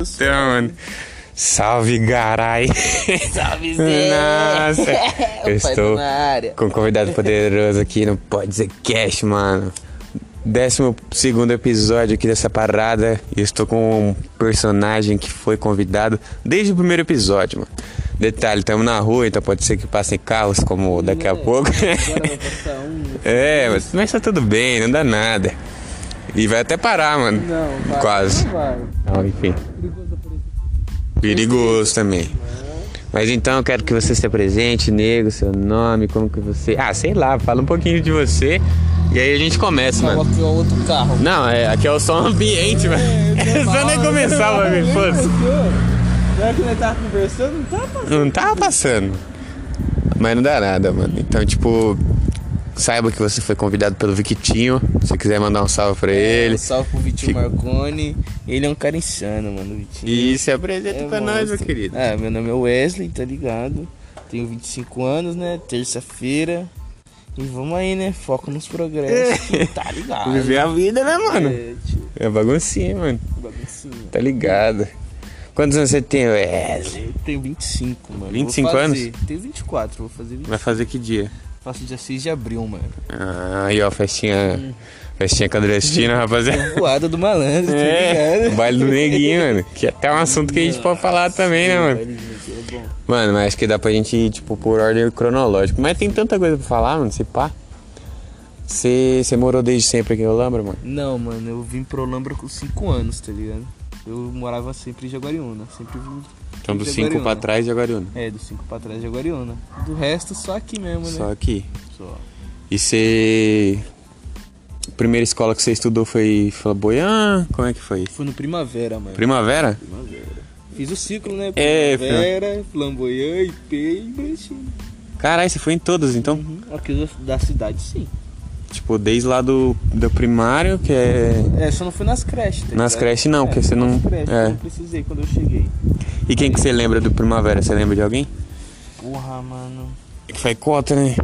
Então, mano. Salve, garai! Salve, Zé! Nossa! Eu estou com um convidado poderoso aqui no Pode Ser Cash, mano. Décimo segundo episódio aqui dessa parada. E estou com um personagem que foi convidado desde o primeiro episódio, mano. Detalhe, estamos na rua, então pode ser que passem carros como daqui a pouco. Agora vai passar um. É, mas, mas tá tudo bem, não dá nada. E vai até parar, mano. Não, vai. Quase. Não vai. Então, enfim. Perigoso aparecer. Perigoso também. Mas então eu quero que você se apresente, nego, seu nome, como que você. Ah, sei lá, fala um pouquinho de você. E aí a gente começa, Tava mano. aqui ó, outro carro. Não, é, aqui é o som ambiente, mano. É só nem começar, mano. Foda-se. Será que nós tava conversando? Não tá passando. Não tava passando. Mas não dá nada, mano. Então, tipo, saiba que você foi convidado pelo Victinho. Se você quiser mandar um salve pra ele. Um salve pro Vitinho Fica- Marconi. Ele é um cara insano, mano. o Vitinho. E se apresenta É pra nós, meu monstro. querido. Ah, meu nome é Wesley, tá ligado? Tenho 25 anos, né? Terça-feira. E vamos aí, né? Foco nos progressos. tá ligado? Viver a vida, né, mano? É, tio, É baguncinha, mano. baguncinha. Tá ligado. Quantos anos você tem, Wesley? Eu tenho 25, mano. 25 vou anos? fazer. Tenho 24, vou fazer 20. Vai fazer que dia? Faço dia 6 de abril, mano. Ah, aí ó, festinha. Festinha clandestina, rapaziada. Voada do malandro, tá É, o baile do neguinho, mano. Que é até um assunto que a gente pode falar também, né, mano? É. Mano, mas acho que dá pra gente ir, tipo, por ordem cronológica. Mas tem tanta coisa pra falar, mano, se pá. Você você morou desde sempre aqui em Olambra, mano? Não, mano, eu vim pro Olambra com 5 anos, tá ligado? Eu morava sempre em Jaguariúna, sempre. Então, dos de 5 Jaguariúna. pra trás de Aguariúna. É, dos 5 pra trás de Jaguariúna. Do resto, só aqui mesmo, né? Só aqui. Só. E você. A primeira escola que você estudou foi Flamboyant? Como é que foi? Fui no Primavera, mano. Primavera? Primavera. Fiz o ciclo, né? É, Primavera, Flamboyant, IP e Brechim. Caralho, você foi em todas, então? Uhum. Aqui da cidade, sim. Tipo, desde lá do, do primário, que é. É, só não fui nas creches, tá Nas creches não, É, porque você não- creches, é. eu não precisei quando eu cheguei. E quem que você lembra do Primavera? Você lembra de alguém? Porra, mano. Que foi cota, né?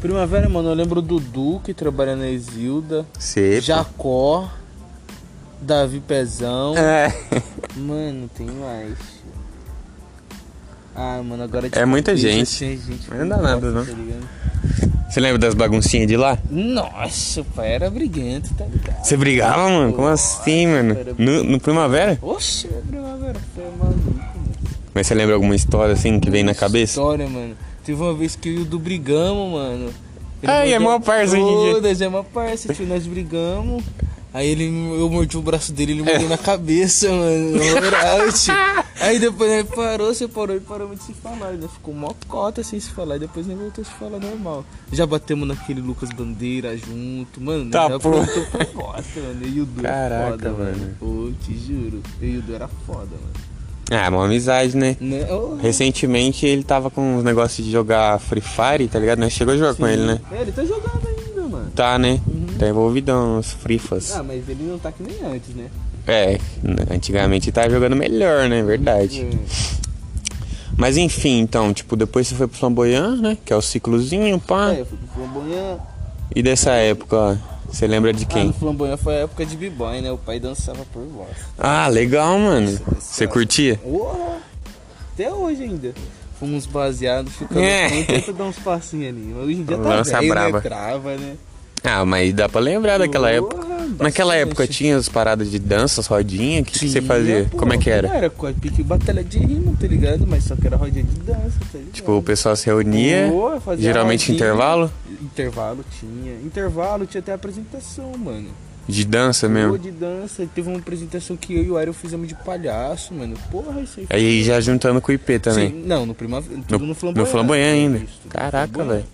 Primavera, mano, eu lembro do Dudu, que trabalha na Exilda. Você. Jacó. Davi Pezão. É. Mano, tem mais. Ah, mano, agora É muita cabeça, gente. assim, gente não dá nada, não. tá ligado? Você lembra das baguncinhas de lá? Nossa, o pai era briguento, tá ligado? Você brigava, mano? Como assim, mano? No, no Primavera? Oxe, primavera foi maluco, mano. Mas você lembra alguma história assim que vem na cabeça? História, mano. Teve uma vez que eu e o do brigamos, mano. Ai, é mó parça dia. Todas, é mó parça, tio, nós brigamos. Aí ele, eu mordi o braço dele, ele mordeu na cabeça, mano. Aí depois ele parou, separou e paramos de se falar. Ele ficou mó cota sem se falar. E depois ele voltou a se falar normal. Já batemos naquele Lucas Bandeira junto, mano. Tá, já pô. bosta, mano. Eu e o Du era Caraca, foda, mano. mano. Pô, te juro. Eu e o Du era foda, mano. Ah, uma amizade, né? Né? Recentemente ele tava com uns negócios de jogar Free Fire, tá ligado? Nós chegou a jogar com ele, né? É, ele tá jogando. Tá, né? Tá envolvidão nos frifas. Ah, mas ele não tá que nem antes, né? É, antigamente tava jogando melhor, né? Verdade. Mas enfim, então, tipo, depois você foi pro Flamboyant, né? Que é o ciclozinho, pá. É, eu fui pro Flamboyant. E dessa época, você lembra de Ah, quem? no Flamboyant foi a época de b-boy, né? O pai dançava por voz. Ah, legal, mano. Você curtia? Porra! Até hoje ainda. Fomos baseados, ficamos É. é. tenta dar uns passinhos ali. Hoje em dia tá Lança velho, braba. né? Trava, né? Ah, mas dá pra lembrar daquela época. bastante. Naquela época tinha as paradas de dança, as rodinhas, o que, que você fazia? Pô, Como é que era? Era com a pique batalha de rima, tá ligado? Mas só que era rodinha de dança, tá ligado? Tipo, o pessoal se reunia, fazia geralmente rodinha. intervalo Intervalo tinha. Intervalo tinha até apresentação, mano. de dança Pô, mesmo. de dança. Teve uma apresentação que eu e o Aero fizemos de palhaço, mano. Porra, isso aí. Aí já juntando com o IP também. Sim, não, no primavera. No, Tudo no flamboyant. no flamboyant ainda. Isso, no Caraca, velho.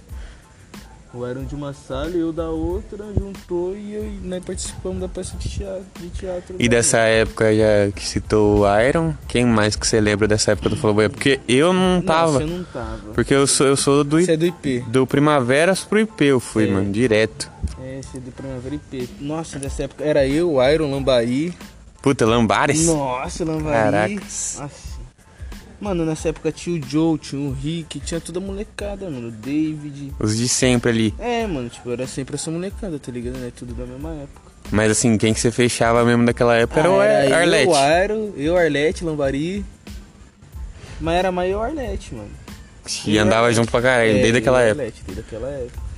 O Aero de uma sala e eu da outra, juntou e eu, nós participamos da peça de teatro. De teatro E dessa época já que citou o Iron, quem mais que você lembra dessa época do Flamboyant? Porque eu não Não, tava. você não tava. Porque eu sou, eu sou do, Você é do IP. do Primavera pro IP, eu fui, É. mano, direto. É, você é do Primavera IP. Nossa, dessa época era eu, o Iron, Lambaí. Puta, Lambares? Nossa, Lambaí. Caracas. Nossa. Mano, nessa época tinha o Joe, tinha o Rick, tinha toda a molecada, mano. O David. Os de sempre ali. É, mano, tipo, era sempre essa molecada, tá ligado? Né? Tudo da mesma época. Mas assim, quem que você fechava mesmo daquela época era o Ah, era Arlete. Eu, Aro, eu, Arlete, Lambari. Mas era mais eu, Arlete, mano. E andava junto pra caralho, É, desde aquela época. Arlete, desde aquela época.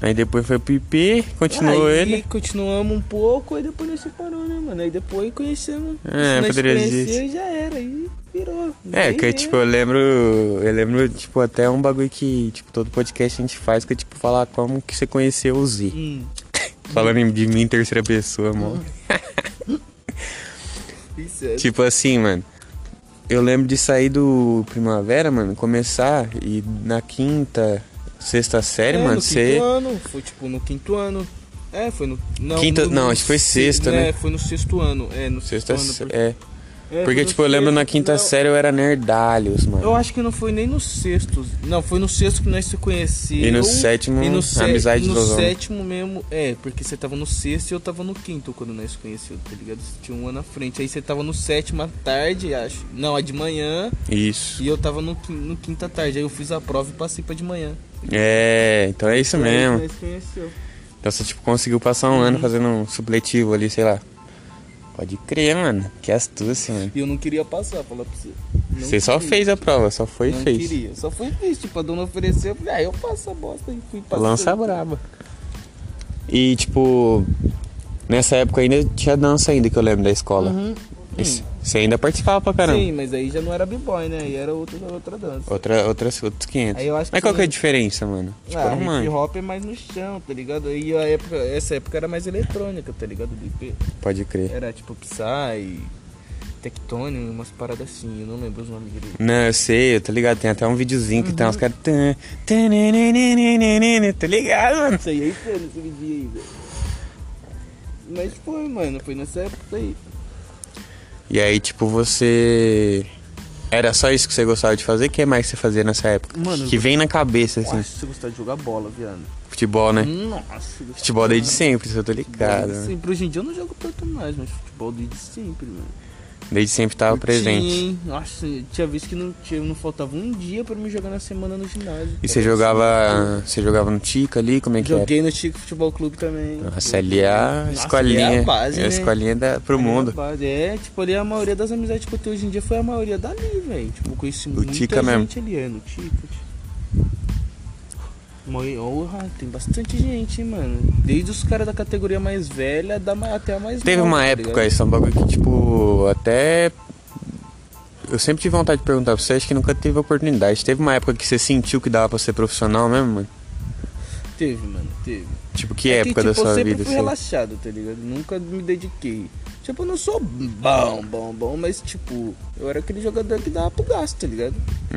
Aí depois foi o Pipi, continuou aí, ele. continuamos um pouco, aí depois nós separou, né, mano? Aí depois conhecemos. É, poderia dizer. já era, aí virou. É, que é. tipo, eu lembro. Eu lembro, tipo, até um bagulho que, tipo, todo podcast a gente faz, que é tipo falar como que você conheceu o Z. Hum, Falando de mim em terceira pessoa, mano. isso é. Tipo assim, mano. Eu lembro de sair do Primavera, mano, começar e na quinta, sexta série, é, mano, no você. quinto ano, foi tipo no quinto ano. É, foi no. Não, Quinta- no- não, acho que foi se- sexta, né? É, foi no sexto ano. É, no Sexta sexto ano. Porque, É. é, Porque, no tipo, eu lembro na quinta não, série eu era nerdalhos, mano. Eu acho que não foi nem no sexto. Não, foi no sexto que nós se conhecemos. E no sétimo, e no sé- amizade No dos homens. sétimo mesmo, é, porque você tava no sexto e eu tava no quinto quando nós se conhecemos, tá ligado? Você tinha um ano à frente. Aí você tava no sétimo à tarde, acho. Não, a de manhã. Isso. E eu tava no, no quinta à tarde. Aí eu fiz a prova e passei pra de manhã. É, então é isso mesmo. nós se conheceu. Então você, tipo, conseguiu passar um Uhum. ano fazendo um supletivo ali, sei lá. Pode crer, mano. Que astúcia, mano. E eu não queria passar, falar pra você. Não Você só queria. fez a prova, só foi e não fez. queria. Só foi fez. Tipo, a dona ofereceu. Eu falei, ah, eu faço a bosta e fui passar. Lança braba. E, tipo, nessa época ainda tinha dança ainda que eu lembro da escola. Uhum. Esse- Você ainda participava pra caramba. Sim, mas aí já não era b-boy, né? Aí era outra, outra dança. Outra, outras, outros 500. Aí eu acho Mas que qual que é a diferença, mano? Tipo, ah, não hip hop é mais no chão, tá ligado? Aí a época, essa época era mais eletrônica, tá ligado? Do IP. Pode crer. Era tipo Psy, Tectonic, umas paradas assim, eu não lembro os nomes direito. Não, eu sei, eu tô ligado. Tem até um videozinho que tem Uhum. uns caras. Tá ligado, mano? Isso aí é isso aí, nesse vídeo aí, velho. Mas foi, mano, foi nessa época aí. E aí, tipo, você. Era só isso que você gostava de fazer? O que mais você fazia nessa época? Mano, que vem na cabeça, assim. Nossa, você gostava de jogar bola, viado. Futebol, né? Nossa, Futebol desde de sempre, isso eu tô ligado. Desde né? sempre. Hoje em dia eu não jogo tanto mais, mas futebol desde sempre, mano. Desde sempre tava Curtia, presente. hein? Nossa, tinha vez que não, tinha, não faltava um dia pra me jogar na semana no ginásio. E você jogava. Você jogava no Tica ali? Como é que era? Joguei no Chico Futebol Clube também. Nossa, ali é a Nossa, escolinha. é a base, é a né? escolinha da, pro Ali é mundo. base. É, tipo, ali a maioria das amizades que eu tenho hoje em dia foi a maioria dali, velho. Tipo, conheci muita Tica gente mesmo. ali, é, no Tica. Porra, tem bastante gente, hein, mano. Desde os caras da categoria mais velha da até a mais Teve nova, uma tá época, isso é um bagulho que, tipo, até. Eu sempre tive vontade de perguntar pra você, acho que nunca teve oportunidade. Teve uma época que você sentiu que dava pra ser profissional mesmo, mano? Teve, mano, teve. Tipo, que É época que, da tipo, sua eu sempre vida? fui assim? relaxado, tá ligado? Nunca me dediquei. Tipo, eu não sou bom, bom, bom, mas tipo, eu era aquele jogador que dava pro gasto, tá ligado?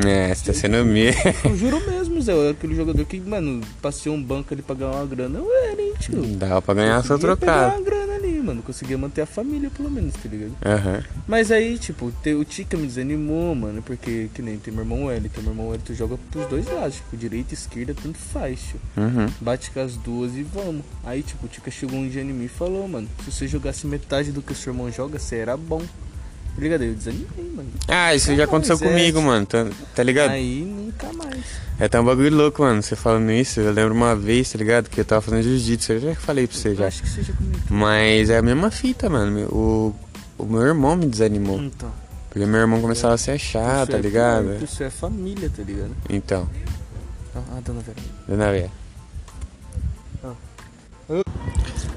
É, você tá sendo meio. Eu juro mesmo, Zé, eu era aquele jogador que, mano, passei um banco ali pra ganhar uma grana. Eu era, hein, tio. Dava pra ganhar Conseguia pegar trocado. uma grana ali, mano. Conseguia manter a família, pelo menos, tá ligado? Aham. Mas aí, tipo, o Tica me desanimou, mano, porque, que nem tem meu irmão Wellington. Meu irmão Wellington joga pros dois lados, tipo, direita e esquerda, tanto faz, tio. Uhum. Bate com as duas e vamos. Aí, tipo, o Tica chegou um dia em mim e falou, mano, se você jogasse metade do que o seu irmão joga, você era bom. Tá ligado? Eu desanimei, mano. Ah, isso já aconteceu Mas é, comigo, mano. Tá, tá ligado? Aí nunca mais. É até um bagulho louco, mano. Você falando isso, eu lembro uma vez, tá ligado? Que eu tava fazendo jiu-jitsu. Eu já falei pra você Eu já. acho que seja comigo. Mas é a mesma fita, mano. O, o meu irmão me desanimou. Então. Porque meu irmão começava a se achar, isso tá é ligado? Isso é família, tá ligado? Então, Ah, ah, dona Vera. dona Vera.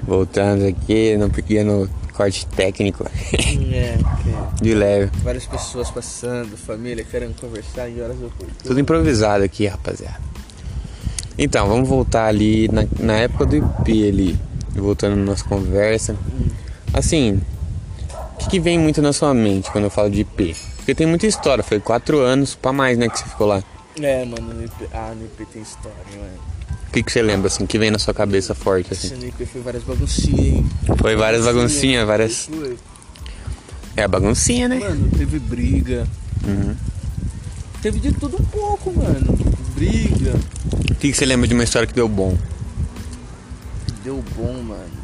Voltando aqui no pequeno corte técnico É, de leve. Várias pessoas passando, família querendo conversar em horas oportunas. Tudo improvisado aqui, rapaziada. Então, vamos voltar ali na, na época do IP ali. Voltando na nossa conversa. Assim, o que, que vem muito na sua mente quando eu falo de IP? Porque tem muita história, foi quatro anos pra mais, né, que você ficou lá. É, mano, no IP, ah, no IP tem história, mano. O que, que você lembra, assim, que vem na sua cabeça forte, assim? Esse foi várias baguncinhas, hein? Foi várias baguncinhas, várias... Foi. É, baguncinha, né? Mano, teve briga. Uhum. Teve de tudo um pouco, mano. Briga. O que, que você lembra de uma história que deu bom? Deu bom, mano.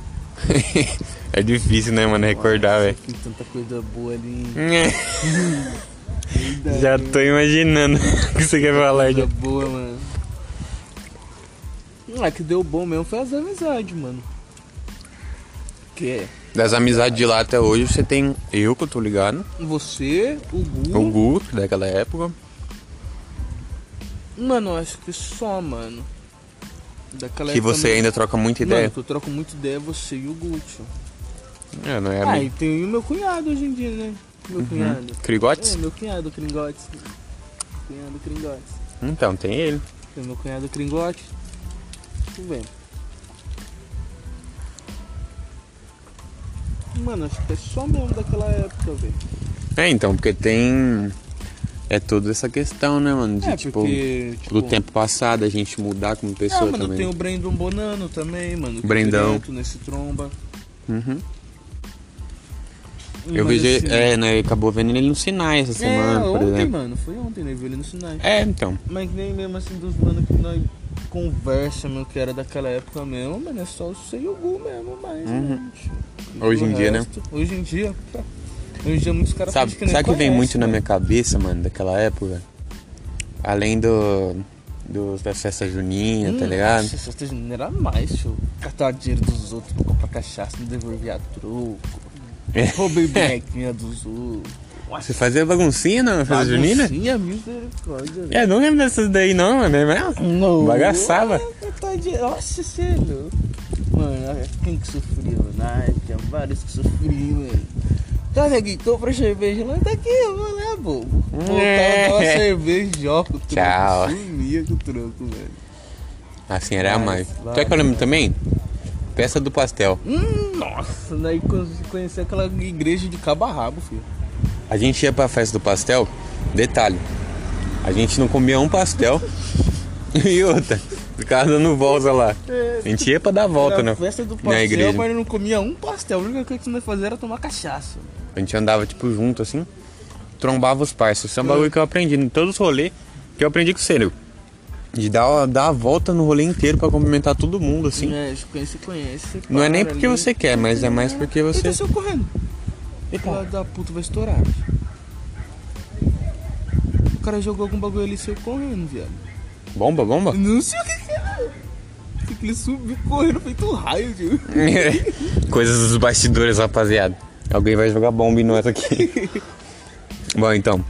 é difícil, né, mano, recordar, velho. Tem tanta coisa boa ali. Verdade, Já tô imaginando o que você quer falar. Coisa Já. boa, mano. Ah, que deu bom mesmo foi as amizades, mano. Que é Das amizades de lá até hoje, você tem eu, que eu tô ligado. você, o Gu. O Guto, daquela época. Mano, acho que só, mano. Daquela Que você mesmo. ainda troca muita ideia. Mano, que eu troco muita ideia você e o Gucci. É, não é Ah, e tem o meu cunhado hoje em dia, né? Meu cunhado. Crigotes? É, meu cunhado, Kringotes. Cunhado Kringotes. Então, tem ele. Tem meu cunhado Kringote. Mano, acho que é só mesmo daquela época, velho. É, então, porque tem. É toda essa questão, né, mano? De É, tipo. porque, tipo... Do tempo passado, a gente mudar como pessoa mano, também. tem o Brandon Bonano também, mano. Brendão. nesse tromba. Uhum. Eu vejo. assim, É, né? Acabou vendo ele no Sinai essa É, semana, por ontem, exemplo. mano. Foi ontem, né? Viu ele no Sinai. É, então. Mas nem mesmo assim dos mano que nós conversa, meu, que era daquela época mesmo, mano, é só o Gu mesmo, mas. Uhum. né. Hoje em dia, né? resto- Hoje em dia. Hoje em dia muitos caras Sabe, que sabe que vem muito na né? minha cabeça, mano, daquela época? Além do. dos das festas juninas, tá Hum, ligado? Nossa, coisas não era mais, tio. Catar dinheiro dos outros pra comprar cachaça, não devolver a troco. Roubei bonequinha dos outros. Você fazia baguncinha na festa junina? Baguncinha, misericórdia. É, não lembro dessas daí não, mano. É mesmo? Não. Bagaçava. Tadinho. Nossa, você é louco. Mano, quem que sofria na época, vários que sofriam, mano. Tá, neguinho, compra cerveja lá, tá aqui, eu vou lá, bobo. Voltava, É. dava cerveja, ó, com o troco. Tchau. Sumia com o troco, velho. Assim era mais. vai, Sabe que eu lembro também? Festa do pastel. Hum, nossa, daí conheci aquela igreja de cabo a rabo, filho. A gente ia pra festa do pastel, detalhe, a gente não comia um pastel e outra, ficava dando volta lá. A gente ia pra dar volta na, a festa do na pastel, igreja. mas não comia um pastel. A única coisa que nós fazia era tomar cachaça. A gente andava tipo junto assim, trombava os parceiros. Isso é um bagulho que eu aprendi em todos os rolês, que eu aprendi com o Ciro. De dar, dar a volta no rolê inteiro pra cumprimentar todo mundo, assim. É, conhece, conhece. Não é nem para porque ali. você quer, mas é mais porque você. Ele desceu correndo. Filha da puta vai estourar. O cara jogou algum bagulho ali e saiu correndo, viado. Bomba, bomba? Não sei o que que era. Que ele subiu correndo feito um raio, tio. Coisas dos bastidores, rapaziada. Alguém vai jogar bomba em nós aqui. Bom, então.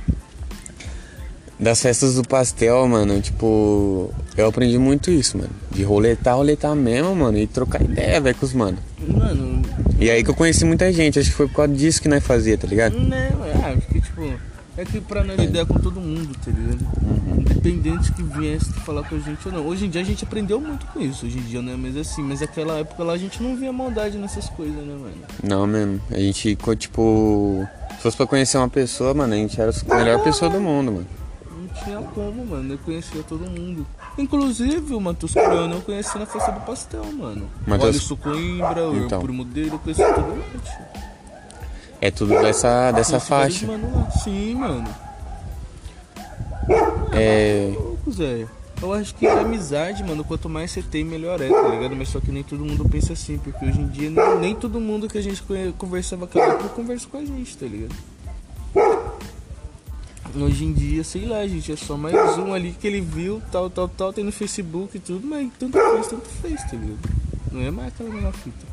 Das festas do pastel, mano, tipo. Eu aprendi muito isso, mano. De roletar, roletar mesmo, mano. E trocar ideia, velho, com os mano. Mano, E aí que eu conheci muita gente. Acho que foi por causa disso que nós fazia, tá ligado? né, ah, acho que tipo. É que pra nós ideia com todo mundo, tá ligado? Uhum. Independente que viesse falar com a gente ou não. Hoje em dia a gente aprendeu muito com isso. Hoje em dia não é mais assim. Mas naquela época lá a gente não via maldade nessas coisas, né, mano? Não mesmo. A gente, co- tipo. Se fosse pra conhecer uma pessoa, mano, a gente era a melhor pessoa do mundo, mano. Não tinha como, mano. Eu conhecia todo mundo. Inclusive o Matheus Coreano eu conheci na festa do pastel, mano. Matheus- O Alisson Coimbra, o Então. primo dele, eu conheci todo mundo. É tudo dessa, dessa faixa. mano. Sim, mano. É. Louco, Zé. Eu acho que a amizade, mano, quanto mais você tem, melhor é, tá ligado? Mas só que nem todo mundo pensa assim, porque hoje em dia nem, nem todo mundo que a gente conversava com a conversa com a gente, tá ligado? Hoje em dia, sei lá, gente, é só mais um ali que ele viu, tal, tal, tal, tem no Facebook e tudo, mas tanto fez, tanto fez, tá ligado? Não é mais aquela mesma fita.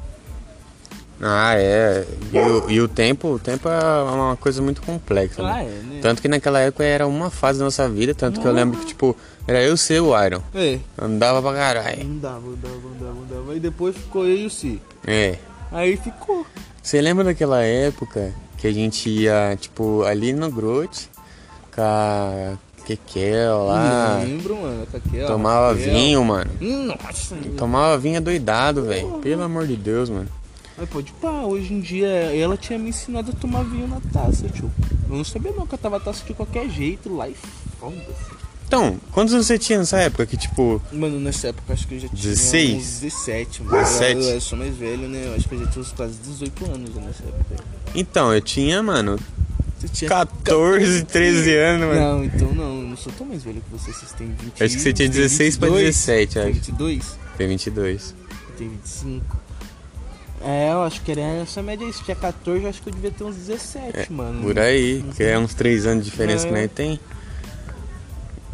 Ah, é. E o, e o tempo, o tempo é uma coisa muito complexa, Ah, né? é, né? Tanto que naquela época era uma fase da nossa vida, tanto que eu lembro que, tipo, era eu ser o Iron. É, Andava pra caralho. não dava, não dava, não dava, não dava. Aí depois ficou eu e o Si. É. Aí ficou. Você lembra daquela época que a gente ia, tipo, ali no Grote, com Kekel lá, Lembro, mano, tá aqui, ó. tomava Raquel. vinho, mano. Nossa, Tomava vinho doidado, velho. Pelo amor de Deus, mano. Mas pode pá, hoje em dia ela tinha me ensinado a tomar vinho na taça, tio. Eu não sabia não que eu tava taça de qualquer jeito lá e foda-se. Então, quantos anos você tinha nessa época que, tipo, Mano, nessa época acho que eu já tinha 16? uns 17, mano. 17? Eu, eu sou mais velho, né? Eu acho que eu já tinha uns quase 18 anos nessa época. então, eu tinha, mano, Você tinha 14, 13 anos, mano. Não, então não, eu não sou tão mais velho que você, vocês têm 20 Acho que você tinha tem 16 pra 22, 17, Tem acho. 22? Tem 22. Eu tenho 25. É, eu acho que era essa média aí. Se tinha 14, eu acho que eu devia ter uns 17, mano. Por aí, que é uns 3 anos de diferença É. que nós tem.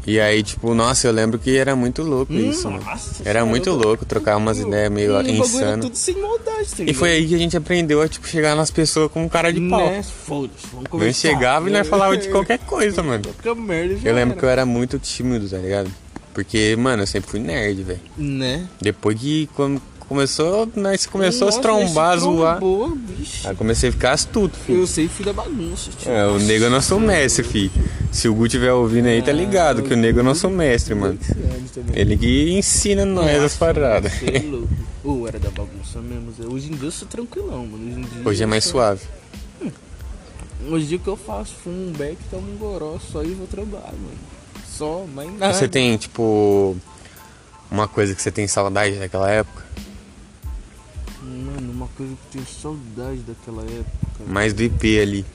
E aí, tipo, nossa, eu lembro que era muito louco Hum, isso, mano. nossa Era muito eu- louco trocar umas ideias meio E era insano. tudo sem maldade, tá E foi aí que a gente aprendeu a, tipo, chegar nas pessoas com cara de pau. Né? Foda-se, vamos conversar. chegava e nós falava de qualquer coisa, mano. Merda Eu lembro que eu era. era muito tímido, tá ligado? Porque, mano, eu sempre fui nerd, velho. Né? Depois que quando começou, nós começou a se Nossa, trombar, esse zoar. trombou. Aí comecei a ficar astuto, filho. Eu sei, filho da bagunça, tio. É, o nego é nosso mestre, fi. Se o Gu tiver ouvindo aí, tá ligado que o nego é nosso mestre, mano. Ele que ensina nós as paradas. Você é louco. Ou era da bagunça mesmo. Hoje em dia eu sou tranquilão, mano. Hoje, Hoje é mais suave. Hoje em dia o que eu faço? Fumo um beck, tomo um goró só e vou trabalhar, mano. Só, mais nada. Você tem, tipo, uma coisa que você tem saudade daquela época? Mano, uma coisa que eu tenho saudade daquela época. Mais do IP ali.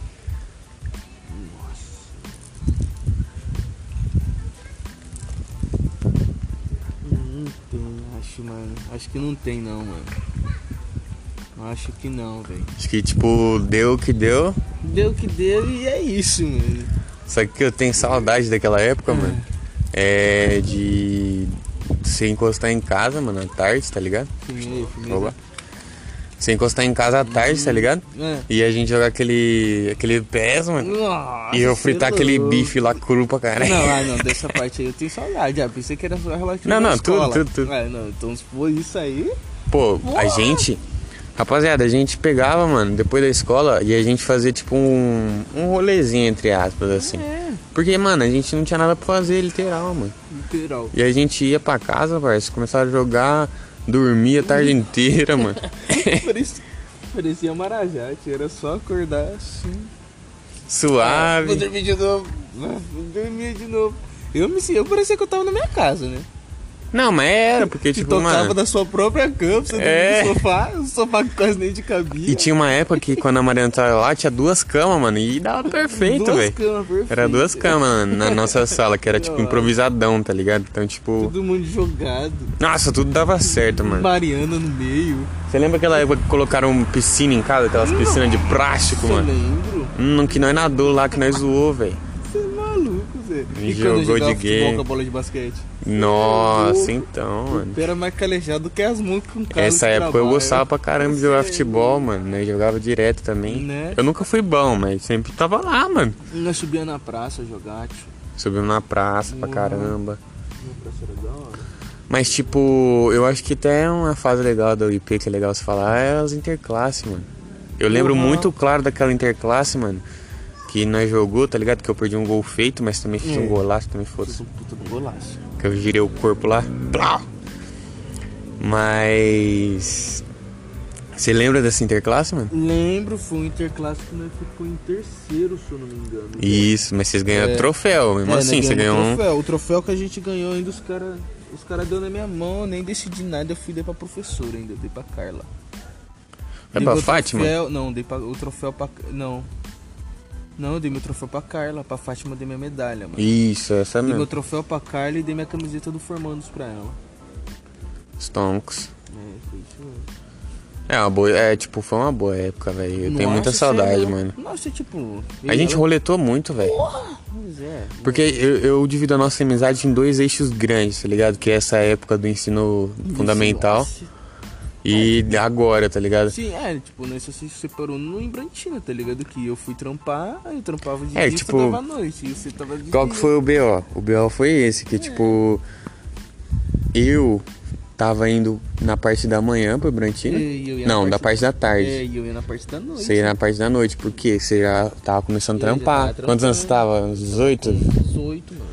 Não tem, acho, mano. Acho que não tem não, mano. Acho que não, velho. Acho que, tipo, deu o que deu. Deu o que deu e é isso, mano. Só que eu tenho saudade daquela época, mano. É de você encostar em casa, mano, à tarde, tá ligado? Filme aí. Oba. Você encostar em casa à tarde, tá ligado? É. E a gente jogar aquele, aquele PES, mano. Nossa, E eu fritar é aquele bife lá cru pra caralho. Não, ah, não, dessa parte aí eu tenho saudade. Ah, pensei que era só relativo Não, não, escola. tudo, tudo, tudo. Ah, não, então se for isso aí. Pô, a gente. Rapaziada, a gente pegava, mano, depois da escola e a gente fazia tipo um, um rolezinho, entre aspas, assim. É, Porque, mano, a gente não tinha nada pra fazer, literal, mano. literal. E a gente ia pra casa, parceiro, começava a jogar, dormia a tarde inteira, mano. parecia, parecia Marajá, tio, era só acordar assim. Vou Suave. dormir de novo. Ah, Vou dormir de novo. Eu me eu parecia que eu tava na minha casa, né? Não, mas era, porque, Que tipo, tocava mano. da sua própria cama, você É. no sofá, o sofá quase nem de cabia. E tinha uma época que quando a Mariana tava lá, tinha duas camas, mano. E dava perfeito, duas velho. camas perfeitas. Era duas camas na nossa sala, que era tipo improvisadão, tá ligado? Então, tipo. Todo mundo jogado. Nossa, tudo dava certo, mano. Mariana no meio. Você lembra aquela época que colocaram piscina em casa, aquelas piscinas de plástico, Eu mano? lembro. Hum, que nós nadou lá, que nós zoou, velho. É Zé. E E, jogou quando jogava de game. com a bola de basquete? Nossa, louco. então, O mano. era mais calejado do que as mãos com cara Essa época eu gostava pra caramba de jogar é futebol, mano. Nós jogava direto também. Né? Eu nunca fui bom, mas sempre tava lá, mano. Nós subia na praça jogar, tio. Subimos na praça pra Uhum. caramba. Da. Mas, tipo, eu acho que até uma fase legal do IP que é legal se falar é as interclasses, mano. Eu lembro Uhum. muito claro daquela interclasse, mano. Que nós jogou, tá ligado? Que eu perdi um gol feito, mas também fiz um É. golaço, também fosse. um golaço. Que eu girei o corpo lá. Plau! Mas. Você lembra dessa interclasse, mano? Lembro, foi um interclasse que nós ficou em terceiro, se eu não me engano. Isso, mas vocês ganharam É. troféu, mesmo É, assim, você ganhou um. o troféu. O troféu que a gente ganhou ainda, os caras os cara deu na minha mão, eu nem decidi nada, eu fui dei pra professora ainda, eu dei pra Carla. É Dei pra Fátima? Troféu, não, dei pra, o troféu pra. Não. Não, eu dei meu troféu pra Carla, pra Fátima eu dei minha medalha, mano. Isso, essa Dei meu mesmo. troféu pra Carla e dei minha camiseta do Formandos pra ela. Stonks. É, foi isso mesmo. É uma boa. É, tipo, foi uma boa época, velho. Eu tenho Nossa, muita cê saudade, é- mano. Nossa, tipo. A gente ela- roletou muito, velho. Pois é. Porque eu, eu divido a nossa amizade em dois eixos grandes, tá ligado? Que é essa época do ensino fundamental Nossa. E agora, tá ligado? Sim, é, tipo, nós só se separou no Embrantina, tá ligado? Que eu fui trampar, eu trampava de É, dia, tipo, tava à noite, e você tava de Qual dia. que foi o BO? O BO foi esse, que tipo. Eu tava indo na parte da manhã pro Brantina. Eu na Não, parte- da parte da É, tarde. e eu ia na parte da noite. Você ia na parte da noite, porque você já tava começando a Eu já trampar. tava Quantos anos você tava? Uns 18? 18, mano.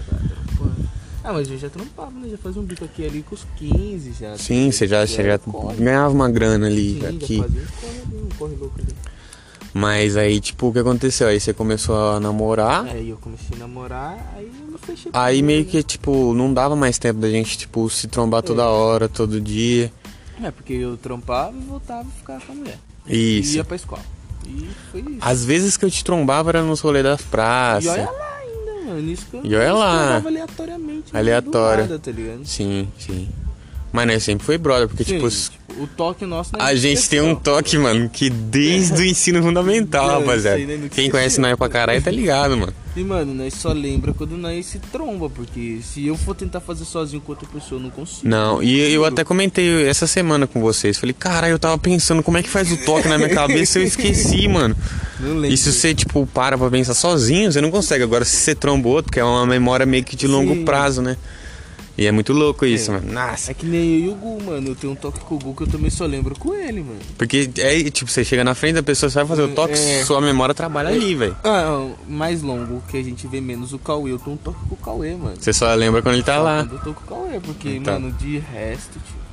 Ah, mas eu já trampava, né? Já fazia um bico aqui ali com os 15 já. Sim, você já, você já corre. ganhava uma grana ali, Sim, aqui. já fazia um corre, um corre louco ali. Mas aí, tipo, o que aconteceu? Aí você começou a namorar. Aí eu comecei a namorar, aí eu não fechei Aí meio ele, que, tipo, não dava mais tempo da gente, tipo, se trombar toda É. hora, todo dia. né? É, porque eu trampava e voltava e ficava com a mulher. Isso. Ia pra escola. E foi isso. Às vezes que eu te trombava era nos rolês das E praças. olha lá ainda, mano. Isso que eu E olha lá. aleatoriamente. mano, Aleatório. nada, tá ligado? Sim, sim. Mas nós sempre foi brother, porque, Sim, tipo, tipo, o toque nosso não é a gente tem um toque, mano, que desde o ensino fundamental, É, rapaziada. aí, né, que Quem conhece nós pra caralho tá ligado, mano. E, mano, nós só lembra quando nós se tromba, porque se eu for tentar fazer sozinho com outra pessoa, eu não consigo. Não, e eu até comentei essa semana com vocês. Falei, caralho, eu tava pensando como é que faz o toque na minha cabeça e eu esqueci, mano. Não lembro. E se você, tipo, para pra pensar sozinho, você não consegue. Agora, se você tromba outro, que é uma memória meio que de longo Sim. prazo, né? E é muito louco isso, É. mano. Nossa. É que nem eu e o Gu, mano. Eu tenho um toque com o Gu que eu também só lembro com ele, mano. Porque é, tipo, você chega na frente da pessoa, você vai fazer o toque, É. sua memória trabalha ali, velho. Ah, mais longo que a gente vê menos o Cauê. Eu tenho um toque com o Cauê, mano. Você só lembra quando ele tá Só lá. Quando eu tô com o Cauê, porque, Então. mano, de resto, tio.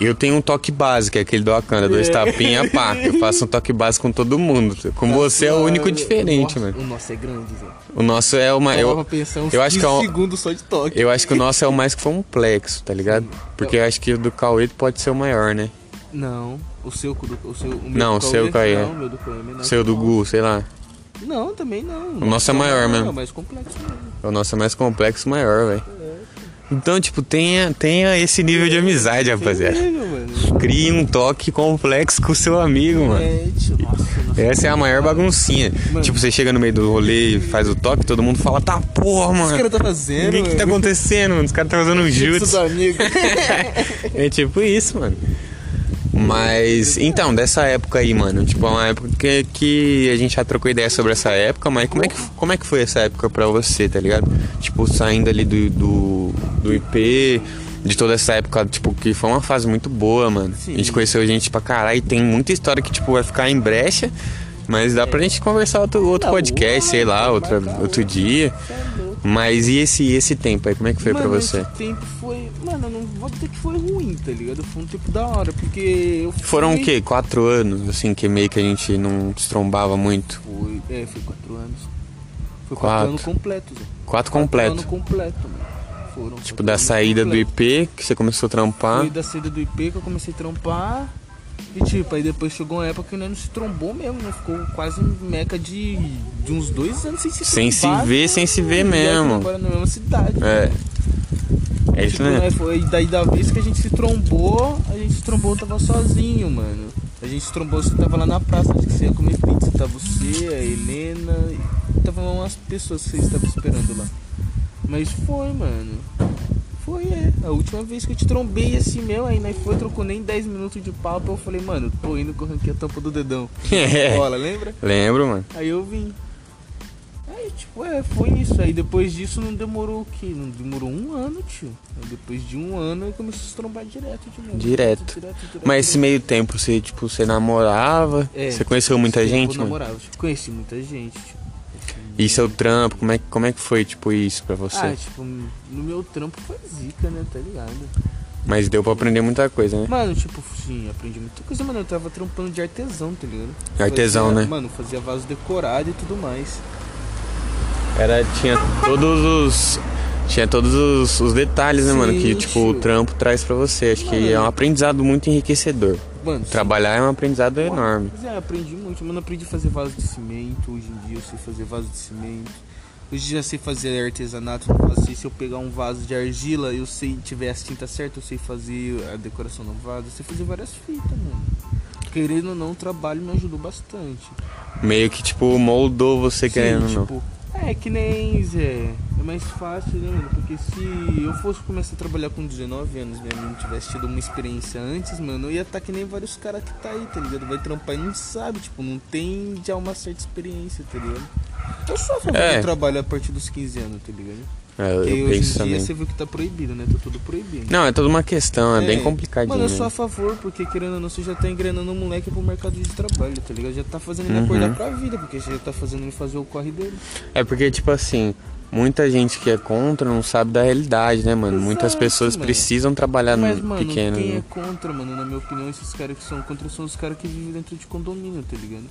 Eu tenho um toque básico, é aquele do Akanda, dois É. tapinha, pá. Eu faço um toque básico com todo mundo. Com você é o único diferente, Nossa, mano. O nosso é grande, velho. O nosso é uma. Eu, Eu, eu acho que é 15 um- segundos só de toque. eu acho que o nosso é o mais complexo, tá ligado? Porque eu acho que o do Cauê pode ser o maior, né? Não, o seu, do, o seu, o meu Não, o seu Cauê. Não, o meu do Cauê é menor. O seu do o Gu, sei lá. Não, também não. O nosso é maior mesmo. É mais complexo mesmo. O nosso é mais complexo, maior, velho. Então, tipo, tenha, tenha esse nível de amizade, rapaziada. Mano. Crie um toque complexo com o seu amigo, mano. Essa é a maior baguncinha. Mano. Tipo, você chega no meio do rolê e faz o toque, todo mundo fala, tá porra, O que mano. esse cara tá fazendo? O que, que tá mano? acontecendo, mano? Os caras tá fazendo um jutsu. É tipo isso, mano. Mas, então, dessa época aí, mano, tipo, é uma época que, que a gente já trocou ideia sobre essa época, mas como é que, como é que foi essa época pra você, tá ligado? Tipo, saindo ali do, do, do IP, de toda essa época, tipo, que foi uma fase muito boa, mano. Sim. A gente conheceu gente pra caralho tem muita história que, tipo, vai ficar em brecha, mas dá pra gente conversar outro, outro podcast, sei lá, outra, outro. outro dia. Mas e esse, esse tempo aí, como é que foi mano, pra você? Esse tempo foi. Mano, eu não vou dizer que foi ruim, tá ligado? Foi um tempo da hora, porque eu fui. Foram o quê? Quatro anos, assim, que meio que a gente não se trombava muito. Foi, é, foi quatro anos. Foi quatro, Quatro. anos completos. Quatro Quatro completo. anos completo, mano. Foram. Tipo, quatro da saída do completo. IP, que você começou a trampar. Foi da saída do IP que eu comecei a trampar. E tipo, aí depois chegou uma época que nós não se trombou mesmo, né? Ficou quase um meca de, de uns dois anos sem se Sem se ver, né? sem se ver E mesmo. Agora na mesma cidade. É. É isso Tipo, mesmo. né, foi daí da vez que a gente se trombou, a gente se trombou, tava sozinho, mano. A gente se trombou, você tava lá na praça, acho que você ia comer pizza, tava você, a Helena, e tava umas pessoas que você estava esperando lá. Mas foi, mano. Foi, é. A última vez que eu te trombei assim mesmo, aí nós foi, trocou nem 10 minutos de papo, eu falei, mano, tô indo que eu arranquei a tampa do dedão. Bola, lembra? Lembro, mano. Aí eu vim. Aí, tipo, é, foi isso. Aí depois disso não demorou o quê? Não demorou um ano, tio. Aí depois de um ano eu comecei a se trombar direto de novo. Direto. direto, direto, Mas esse direto. meio tempo, você, tipo, você namorava, É, você conheceu muita gente, eu namorava. Tipo, conheci muita gente, tipo. E seu trampo, como é, que- como é que foi, tipo, isso pra você? Ah, tipo, no meu trampo foi zica, né? Tá ligado? Mas deu pra aprender muita coisa, né? Mano, tipo, sim, aprendi muita coisa, mano. Eu tava trampando de artesão, tá ligado? Artesão, Fazia- né? Mano, fazia vaso decorado e tudo mais. Era, tinha todos os... Tinha todos os, os detalhes, né, mano? Que, Sim, tipo, o tio. trampo traz pra você. Acho que Mano. é um aprendizado muito enriquecedor. Mano, sim. Trabalhar é um aprendizado enorme. Pois é, aprendi muito, mano. Aprendi a fazer vaso de cimento. Hoje em dia eu sei fazer vaso de cimento. Hoje já sei fazer artesanato. Se eu pegar um vaso de argila, eu sei tiver as tintas certas, eu sei fazer a decoração no vaso. Eu sei fazer várias fitas, mano. Querendo ou não, o trabalho me ajudou bastante. Meio que, tipo, moldou você querendo ou Sim, não. É que nem Zé. É mais fácil, né, mano? Porque se eu fosse começar a trabalhar com 19 anos, mãe não tivesse tido uma experiência antes, mano, eu ia estar que nem vários caras que tá aí, tá ligado? Vai trampar e não sabe, tipo, não tem já uma certa experiência, tá ligado? Eu favor É. trabalho a partir dos 15 anos, tá ligado? É, eu, eu hoje em dia você viu que tá proibido, né? Tá tudo proibido. Não, é toda uma questão, é, bem É. complicadinho. Mano, eu sou a favor, porque querendo ou não, você já tá engrenando o moleque pro mercado de trabalho, tá ligado? Já tá fazendo ele Uhum. acordar pra vida, porque você já tá fazendo ele fazer o corre dele. É porque, tipo assim, muita gente que é contra não sabe da realidade, né, mano? Muitas Exato, pessoas mano. precisam trabalhar Mas, no mano, pequeno. quem é né? contra, mano, na minha opinião, esses caras que são contra são os caras que vivem dentro de condomínio, tá ligado?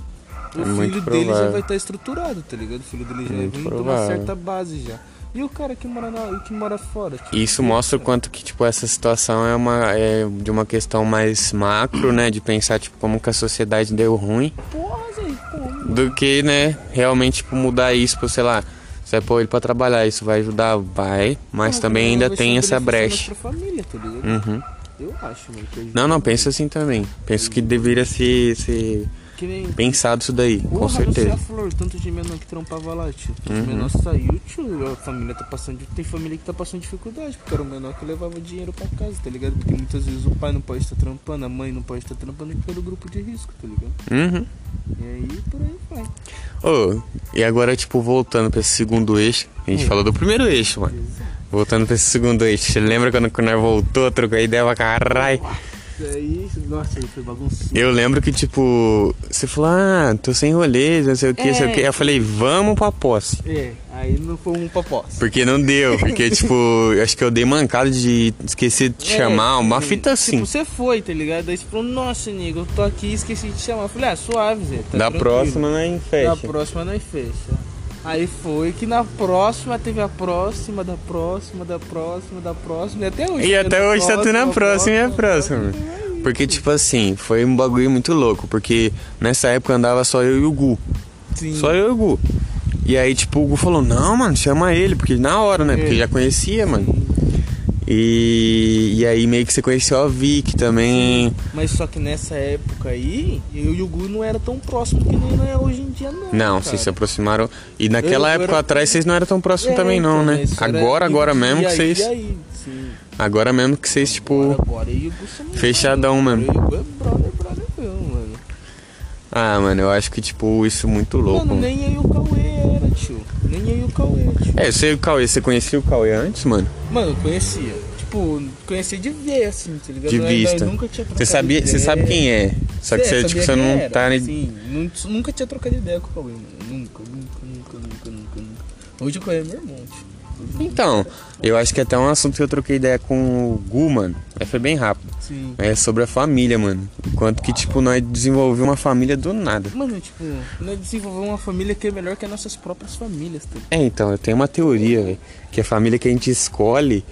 O É filho dele já vai estar estruturado, tá ligado? O filho dele já Muito vem de uma certa base já. E o cara que mora, na, que mora fora? Tipo, Isso mostra o quanto que, tipo, essa situação é uma é de uma questão mais macro, né? De pensar, tipo, como que a sociedade deu ruim. Porra, Zé, como? Do que, né, realmente, tipo, mudar isso pra, sei lá, você vai pôr ele pra trabalhar, isso vai ajudar? Vai, mas Porra, também ainda tem essa brecha. família, tá? Uhum. Eu acho, mano. Não, não, pensa assim também. Penso que deveria ser Que nem. pensado isso daí, com Porra, sei certeza. a flor, tanto de menor que trampava lá, tio. O Uhum. menor saiu, tio. A família tá passando. Tem família que tá passando dificuldade, porque era o menor que levava dinheiro pra casa, tá ligado? Porque muitas vezes o pai não pode estar trampando, a mãe não pode estar trampando pelo grupo de risco, tá ligado? Uhum. E aí por aí vai. Ô, e agora, tipo, voltando pra esse segundo eixo. A gente Hum. falou do primeiro eixo, mano. Voltando pra esse segundo eixo. Você lembra quando, quando nós voltou, trocou ideia pra caralho? Nossa, foi. Eu lembro que, tipo, você falou, ah, tô sem rolês, não sei o que, não sei o que. Eu falei, vamos pra posse. É, aí não foi um propósito. Porque não deu, porque, tipo, acho que eu dei mancada de esquecer de te chamar, uma fita assim. Tipo, você foi, tá ligado? Aí você falou, nossa, nego, eu tô aqui e esqueci de te chamar. Eu falei, ah, suave, Zé. Tá da tranquilo. próxima nós Da fecha. próxima nós fecha. Aí foi que na próxima teve a próxima, da próxima, da próxima, da próxima. E até hoje. E tá até hoje tá tudo na próxima e a próxima. próxima. Porque, tipo assim, foi um bagulho muito louco. Porque nessa época andava só eu e o Gu. Sim. Só eu e o Gu. E aí, tipo, o Gu falou, não, mano, chama ele, porque na hora, né? Porque É. já conhecia, mano. E, e aí meio que você conheceu a Vic também. Mas só que nessa época aí, eu e o Gu não era tão próximo que nem é hoje em dia, não. Não, cara. vocês se aproximaram. E naquela Eu- eu época era- atrás vocês não eram tão próximos É, também, não, então, né? Agora, agora mesmo que aí, vocês. Aí, sim. Agora mesmo que vocês, tipo. Agora, agora eu e Fechadão brother. mesmo. Eu é brother, brother mano. Ah, mano, eu acho que, tipo, isso é muito louco. Mano, nem eu e o Cauê era, tio. Nem eu e o Cauê, tio. É, você e o Cauê, você conhecia o Cauê antes, mano? Mano, eu conhecia. Tipo, conhecia de ver, assim, tá ligado? De Eu vista. nunca tinha Você sabia, você ideia. sabe quem é. Só que você, tipo, você não era. tá. Sim, nu- nunca tinha trocado ideia com mano. Nunca, nunca, nunca, nunca, nunca, nunca. Hoje o Cauê é meu irmão, tio. Então, eu acho que até um assunto que eu troquei ideia com o Gu, mano. Aí foi bem rápido. Sim. É sobre a família, mano. Quanto que, tipo, nós desenvolvemos uma família do nada. Mano, tipo, nós desenvolvemos uma família que é melhor que as nossas próprias famílias, tá? É, então, eu tenho uma teoria, velho. Que a família que a gente escolhe,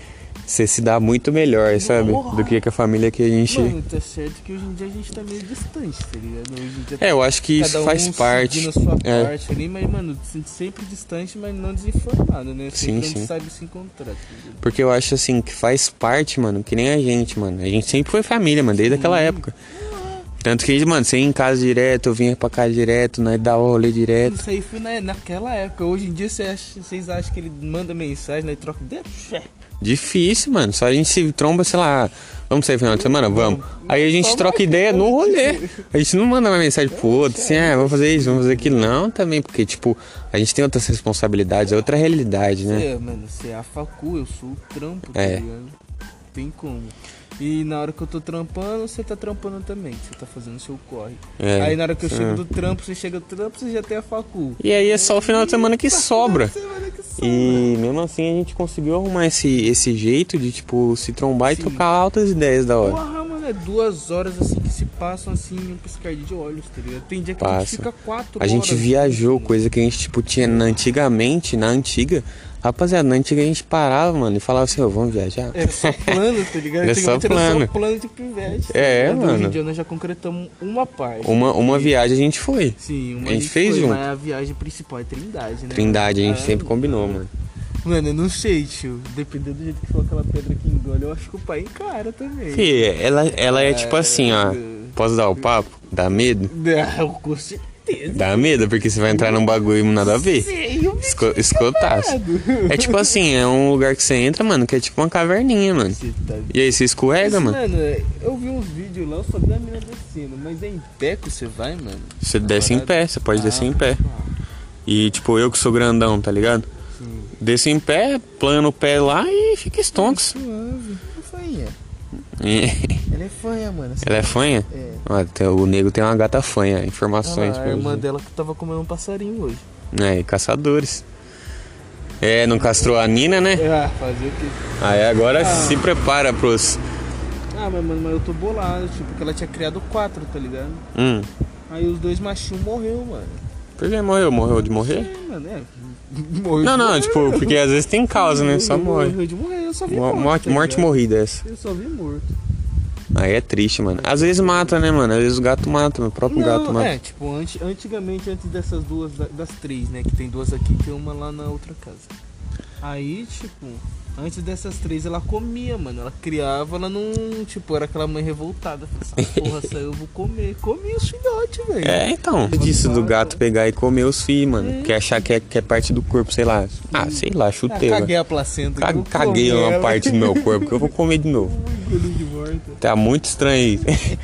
você se dá muito melhor, sabe? Do que com a família que a gente. Mano, tá certo que hoje em dia a gente tá meio distante, tá ligado? Hoje em dia É, eu acho que isso um faz parte. sua É. parte ali, mas, mano, se- sempre distante, mas não desinformado, né? Sim, Sempre a sim. gente sabe se encontrar, tá? Porque eu acho assim que faz parte, mano, que nem a gente, mano. A gente sempre foi família, mano, desde aquela época. Tanto que, mano, você ia em casa direto, eu vinha pra casa direto, nós dava rolê direto. Isso aí foi na, naquela época. Hoje em dia você acha- vocês acham que ele manda mensagem, né? Troca ideia? Fé. Difícil, mano. Só a gente se tromba, sei lá. Vamos sair final de semana? Vamos. Aí a gente troca vai- ideia no rolê. A gente não manda uma mensagem pro outro, assim, ah, vamos fazer isso, vamos fazer aquilo. Não, também, porque, tipo, a gente tem outras responsabilidades, é outra realidade, né? É, mano, você é a facu, eu sou o trampo, tá É. ligado? Tem como. E na hora que eu tô trampando, você tá trampando também. Você tá fazendo seu corre. É. Aí na hora que eu É. chego do trampo, você chega do trampo, você já tem a facu. E aí é só o final de semana que sobra. Semana que sobra. E mesmo assim a gente conseguiu arrumar esse, esse jeito de, tipo, se trombar e Sim. trocar altas ideias da hora. Porra, mano, é duas horas assim que se passam assim em um piscar de olhos, tá ligado? Tem dia que a Passa. gente fica quatro A gente horas. viajou, coisa que a gente, tipo, tinha na- antigamente, na antiga. Rapaziada, na antiga a gente parava, mano, e falava assim, ó, vamos viajar. Era só plano, tá ligado? Era só plano. Era só plano de pivete. tá É? Hoje mano. em dia nós já concretamos uma parte. Uma, uma viagem a gente foi. Sim, uma A gente fez foi, junto. Mas a viagem principal é Trindade, né? Trindade, a gente Ah, sempre combinou, mano. Mano, eu não sei, tio. Dependendo do jeito que for aquela pedra que engole, eu acho que o pai encara também. Fih, ela, ela é tipo assim, ó. Posso dar o papo? Dá medo? Não, com certeza. Dá medo, porque você vai entrar num bagulho nada a ver. Sei, Esco, escotaço. É tipo assim, é um lugar que você entra, mano, que é tipo uma caverninha, mano. Tá E aí você escorrega, mano. Mano, eu vi uns vídeos lá, eu só vi a mina descendo. Mas é em pé que você vai, mano? Você desce em pé, você pode descer em pé. E tipo, eu que sou grandão, tá ligado? Sim. Desço em pé, plano o pé lá e fica estonks. Suave. É fanha. Ela é fanha, mano. Ela é fanha? É. O nego tem uma gata fanha, Ah, informações. lá, a irmã você. dela que tava comendo um passarinho hoje. É, e caçadores. É, não castrou a Nina, né? Ah, fazer o quê? Aí agora Ah. se prepara pros. Ah, mas, mano, mas eu tô bolado, tipo, porque ela tinha criado quatro, tá ligado? Hum. Aí os dois machinhos morreu, mano. Por que morreu? Morreu de morrer? É, mano, é. Morreu Não, não, morrer, tipo, mano. porque às vezes tem causa, né? Só morre. Morreu de morrer, eu só vi Mo- Morte, tá morte ligado? morrida essa. Eu só vi morto. Aí é triste, mano. Às vezes mata, né, mano? Às vezes o gato mata, o próprio gato Não, mata. é, tipo, anti- antigamente, antes dessas duas, da- das três, né? Que tem duas aqui, tem uma lá na outra casa. Aí, tipo, antes dessas três ela comia, mano. Ela criava, ela não. Tipo, era aquela mãe revoltada. Falei, essa porra saiu, eu vou comer. Comia os filhotes, velho. É, então. Disso do gato pegar e comer os fios, mano. Porque achar que é, que é parte do corpo, sei lá. Ah, sei lá, Ah, chuteira. caguei a placenta. Ca- Caguei uma ela. parte do meu corpo que eu vou comer de novo. Tá muito estranho isso.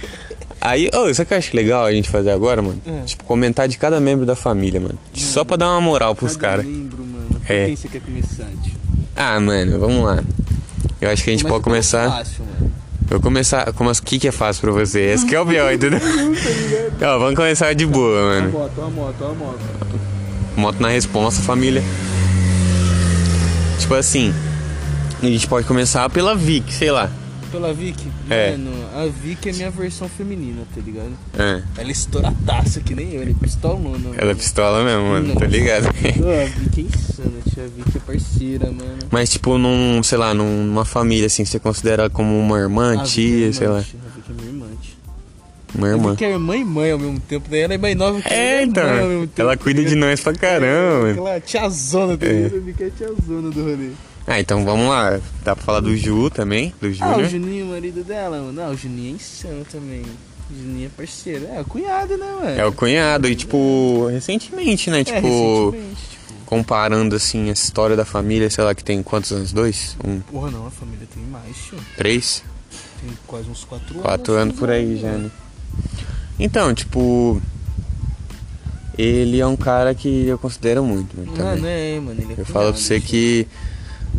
Aí, isso que eu acho legal a gente fazer agora, mano? É. Tipo, comentar de cada membro da família, mano. Só pra dar uma moral pros Cada caras. membro, mano. Por É. quem você quer começar, tio? Ah, mano, vamos lá. Eu acho que a gente Começa pode começar. Fácil, mano. Eu vou começar. Como, o que, que é fácil pra você? Esse que é o pior, entendeu? Ó, vamos começar de boa, mano. moto, a moto, a moto. Moto na responsa, família. Tipo assim. A gente pode começar pela Vic, sei lá. Pela Vicky? É. Mano, a Vicky é minha versão feminina, tá ligado? É. Ela é estouradaça, que nem eu, ela é pistolona. Ela é pistola mesmo, mano, tá Nossa. ligado? Ah, a Vicky é insana, tia. A Vicky é parceira, mano. Mas tipo, num, sei lá, num- numa família assim, você considera como uma irmã, A tia, Vicky é sei lá. tia. A Vicky é minha irmã, tia. Uma A irmã. Vicky é irmã e mãe ao mesmo tempo, daí ela é mais nova que É, então. ao mesmo tempo, Ela tá cuida de nós pra caramba, mano. Aquela tiazona, tá É. ligado? A Vicky é tiazona do rolê. Ah, então vamos lá. Dá pra falar do Ju também, do Ah, o Júnior. Juninho, o marido dela, mano. Ah, o Juninho é insano também. O Juninho é parceiro. É, o cunhado, né, mano? É o cunhado, e tipo, recentemente, né? É, Tipo, recentemente, tipo. comparando assim a história da família, sei lá, que tem quantos anos? Dois? Um, Porra, não, a família tem mais, tio. três? Tem quase uns 4 anos. Quatro anos por aí já, né? Então, tipo. Ele é um cara que eu considero muito, mano, Ah, também. né, mano? Ele é Eu falo pra você que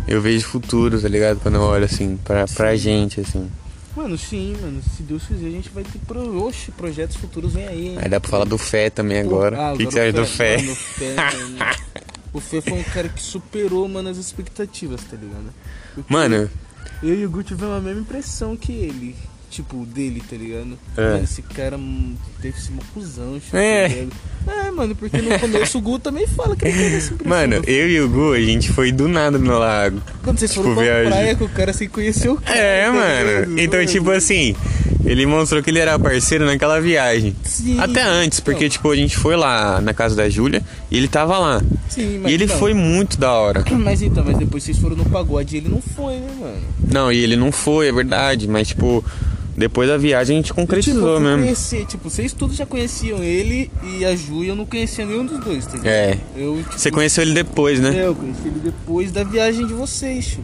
eu vejo futuro, tá ligado? Quando eu olho assim, pra, pra gente, assim. Mano, sim, mano. Se Deus quiser, a gente vai ter pro... Oxe, projetos futuros vem aí, hein? Aí dá pra falar do Fé também agora. Ah, o que, que você acha do Fé? Mano, o Fé. O Fé foi um cara que superou, mano, as expectativas, tá ligado? Porque Mano, Eu e o Gu tivemos a mesma impressão que ele. Tipo, dele, tá ligado? É. Mano, esse cara deve ser uma cuzão, tipo, É. tá? É, mano, porque no começo o Gu também fala que ele teve impressão. mano, eu e o Gu, a gente foi do nada no lago. Quando vocês foram tipo, pra viagem. praia com o cara sem conhecer o cara. É, tá mano. Então, Mano, tipo assim, ele mostrou que ele era parceiro naquela viagem. Sim. Até antes, porque, Não, tipo, a gente foi lá na casa da Júlia e ele tava lá. Sim, mas E ele não. foi muito da hora. Mas então, mas depois vocês foram no pagode e ele não foi, né, mano? Não, e ele não foi, é verdade, mas, tipo, depois da viagem a gente tipo, concretizou eu fui mesmo. Conhecer, tipo, vocês todos já conheciam ele e a Ju e eu não conhecia nenhum dos dois, tá ligado? É. Eu, tipo, Você conheceu ele depois, né? É, eu conheci ele depois da viagem de vocês, tipo.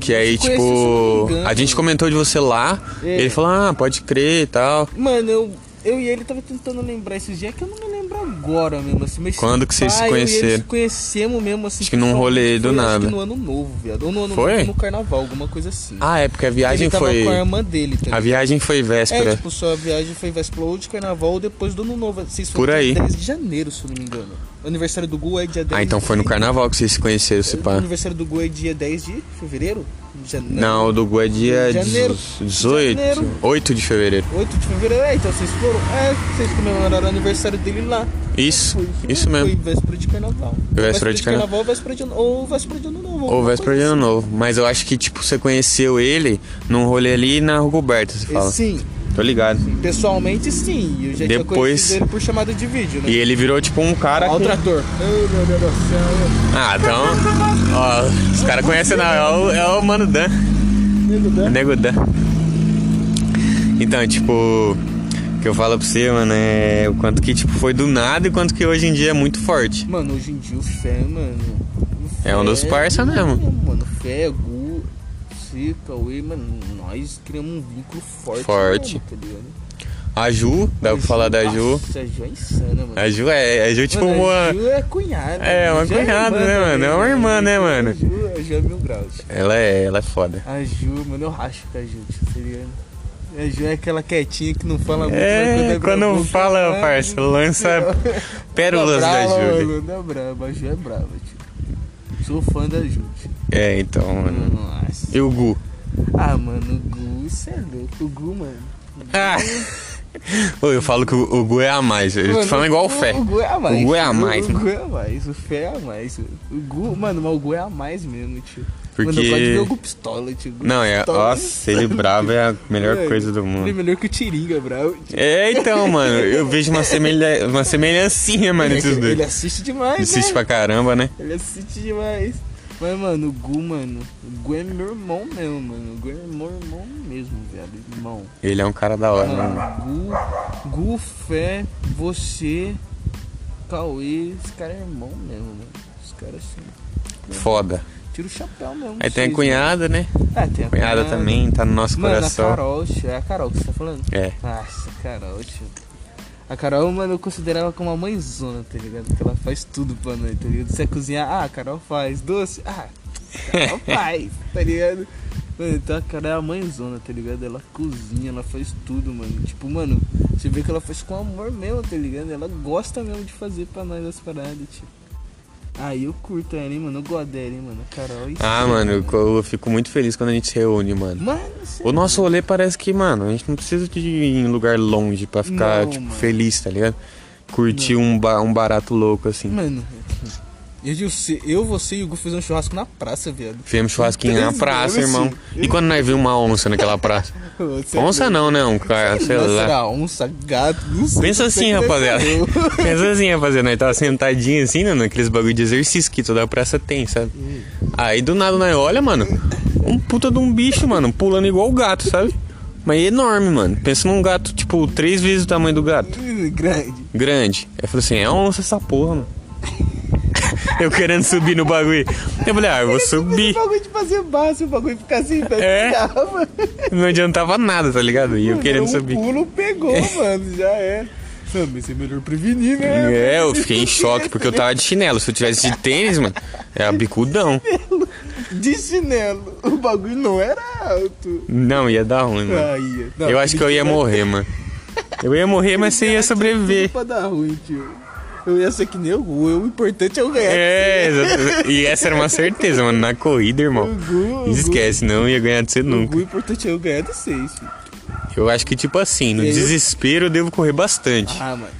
Que aí, conheci, tipo, engano. a gente comentou de você lá, É. ele falou, ah, pode crer e tal. Mano, eu, eu e ele tava tentando lembrar esses dias que eu não me lembro agora mesmo, assim, mas Quando que vocês se conheceram? se conhecemos mesmo, assim. Acho que num rolê do nada. No ano novo, viado. Ou no ano Foi? novo no carnaval, alguma coisa assim. Ah, é porque a viagem ele tava foi. com a irmã dele, tá A viagem foi É, véspera. tipo, sua viagem foi véspera ou de carnaval ou depois do ano novo. Vocês Por foram aí. dia 10 de janeiro, se eu não me engano. O aniversário do Gu é dia 10 Ah, então foi no carnaval que vocês se conheceram, se O pá. aniversário do Gu é dia 10 de fevereiro? De jane- Não, o do Gu é dia Janeiro. 18, Janeiro. 8 de fevereiro. 8 de fevereiro, é, então vocês foram. É, vocês comemoraram o aniversário dele lá. Isso, Foi isso mesmo. Foi véspera de carnaval. Véspera de carnaval. ou véspera de ou véspera de ano novo. Ou véspera de ano novo. Mas eu acho que, tipo, você conheceu ele num rolê ali na Rua Coberta, você assim. fala. Sim, Tô ligado. pessoalmente sim. Eu já tinha Depois- conhecido ele por chamada de vídeo, né? E ele virou, tipo, um cara. Ó o que- trator. Ai, meu Deus do céu. Ah, então. Ó, os caras conhecem, não. É o, é o Mano Dan. Nego Dan. Nego Dan. Então, tipo. O que eu falo pra você, mano, é o quanto que, tipo, foi do nada e quanto que hoje em dia é muito forte. Mano, hoje em dia o Fé, mano. o É um dos Fé- parça mesmo. Mano, Fé, Gu, você, Cauê, mano, nós criamos um vínculo forte. Forte. mesmo, tá? A Ju, dá pra falar da Ju. Nossa, a Ju é insana, mano. A Ju é. A Ju, tipo, Mano, uma. A Ju é cunhada. É, uma Já cunhada, irmã né, mano? É uma irmã, né, mano? A Ju, a Ju é mil graus. Ela é, ela é foda. A Ju, mano, eu racho com a Ju, tio, tá? A Ju é aquela quietinha que não fala muito. É, abre a quando fala, ah, parça, lança Tá pérolas da brava, Júlia. mano, Tá brava, a Ju é brava, tio. Sou fã da Ju, tio. É, então, mano. Nossa. E o Gu? Ah, mano, o Gu, isso é louco. O Gu, mano. Ah! Ô, eu falo que o, o Gu é a mais. Eu tô falando igual o Fé. O Gu é a mais. O Gu é a mais, O, mano. Gu é a mais. O Fé é a mais. O Gu, mano, mas o Gu é a mais mesmo, tio. Porque- Mano, eu gosto de ver o Gu pistola, tio. Gu Não, é. pistola. Nossa, ele bravo é a melhor Mano, coisa do Ele é mundo. melhor que o Tiringa, bravo. tio. É, então, mano, eu vejo uma, semelha... uma semelhancinha, mano, Ele, entre os ele dois. assiste demais, Assiste né? pra caramba, né? Ele assiste demais. Mas, mano, o Gu, mano, o Gu é meu irmão mesmo, mano. O Gu é meu irmão mesmo, velho. Irmão. Ele é um cara da hora, mano. Mano, Gu, Gu, Fé, você, Cauê, os caras é irmão mesmo, mano. Os caras assim. Foda. Tira o chapéu mesmo. Aí tem a cunhada, né? mano. É, tem a Cunhada também, tá no nosso Mano, coração. a Carol, é a Carol que você tá falando? É. Nossa, Carol, tio. A Carol, mano, eu considero ela como uma mãezona, tá ligado? Porque ela faz tudo pra nós, tá ligado? Se é cozinhar, ah, a Carol faz. Doce, ah, a Carol faz, tá ligado? Mano, então a Carol é a mãezona, tá ligado? Ela cozinha, ela faz tudo, mano. Tipo, mano, você vê que ela faz com amor mesmo, tá ligado? Ela gosta mesmo de fazer pra nós as paradas, tio. Aí eu curto ela, hein, mano. Eu gosto dela, hein, mano. Carol e Ah, sim, mano, eu, eu fico muito feliz quando a gente se reúne, mano. Mano, cê O nosso rolê parece que, mano, a gente não precisa de ir em lugar longe pra ficar, Não, tipo, mano. feliz, tá ligado? Curtir um, ba- um barato louco, assim. Mano, eu, você- eu, você e o Gu fizemos um churrasco na praça, viado. Fizemos churrasquinho na praça, irmão. E quando nós vimos uma onça naquela praça? Onça não, né? Um cara, sei lá. era onça, gato, não sei. Pensa assim, rapaziada. Pensa assim, rapaziada. Nós tava sentadinho assim, né? Naqueles bagulho de exercício que toda praça tem, sabe? Aí do nada nós olha, mano. Um puta de um bicho, mano, pulando igual o gato, sabe? Mas é enorme, mano. Pensa num gato, tipo, três vezes o tamanho do gato. Grande. Grande. Eu falei assim, é onça essa porra, mano. Eu querendo subir no bagulho. Eu falei, ah, eu vou O subir. bagulho de fazer base, o bagulho ficar assim, É. Não adiantava nada, tá ligado? E eu querendo um subir. pulo pegou, mano, já é. Não, mas é melhor prevenir, né? É, eu fiquei em choque porque eu tava de chinelo. Se eu tivesse de tênis, mano, é bicudão. De chinelo. O bagulho não era alto. Não, ia dar ruim, mano. Aí, não, Eu acho que eu ia morrer, mano. Eu ia morrer, mas você ia sobreviver. Pra dar ruim, tio. Eu ia ser que nem o Gu, o importante é o ganhar. É, exato. e essa era uma certeza, mano. Na corrida, O irmão. Gu, o Esquece, não ia ganhar de você Gu, o nunca. Gu, o importante é eu ganhar de seis, filho. Eu acho que, tipo assim, no Eu- desespero eu devo correr bastante. Ah, mano.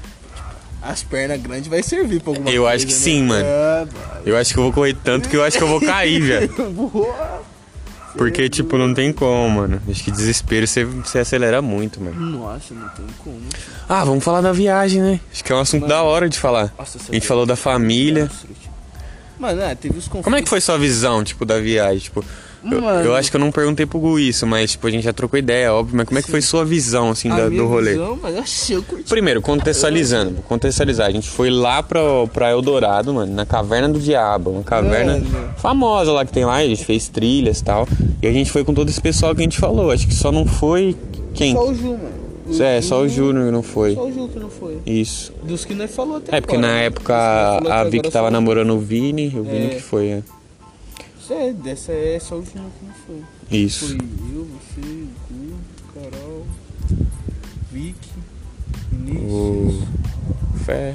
As pernas grandes vai servir pra alguma Eu coisa. acho que né? sim, mano. Ah, mano. Eu acho que eu vou correr tanto que eu acho que eu vou cair, velho. Porque, tipo, não tem como, mano. Acho que desespero você, você acelera muito, mano. Nossa, não tem como. Ah, vamos falar da viagem, né? Acho que é um assunto da hora de falar. Nossa, A gente falou da família. Mano, é, teve os conflitos. Como é que foi sua visão, tipo, da viagem? Tipo, Mano. eu acho que eu não perguntei pro Gu isso, mas, tipo, a gente já trocou ideia, óbvio. Mas como é que foi sua visão, assim, A da- do rolê? visão, mas eu achei, eu curti. Primeiro, contextualizando, contextualizar. A gente foi lá pra, pra Eldorado, mano, na Caverna do Diabo. Uma caverna Mano. famosa lá que tem lá, a gente fez trilhas e tal. E a gente foi com todo esse pessoal que a gente falou. Acho que só não foi quem? Só o Ju, mano. O É, Ju- só o Júnior não foi. Só o que não foi. Isso. Dos que nós falou até É, porque agora, na né? época a Vicky agora tava namorando o Vini, o Vini É. que foi, é. É, dessa é só o Júnior que não foi. Isso. Foi eu, você, Gu, Carol, Vicky, Vinícius, O Fé,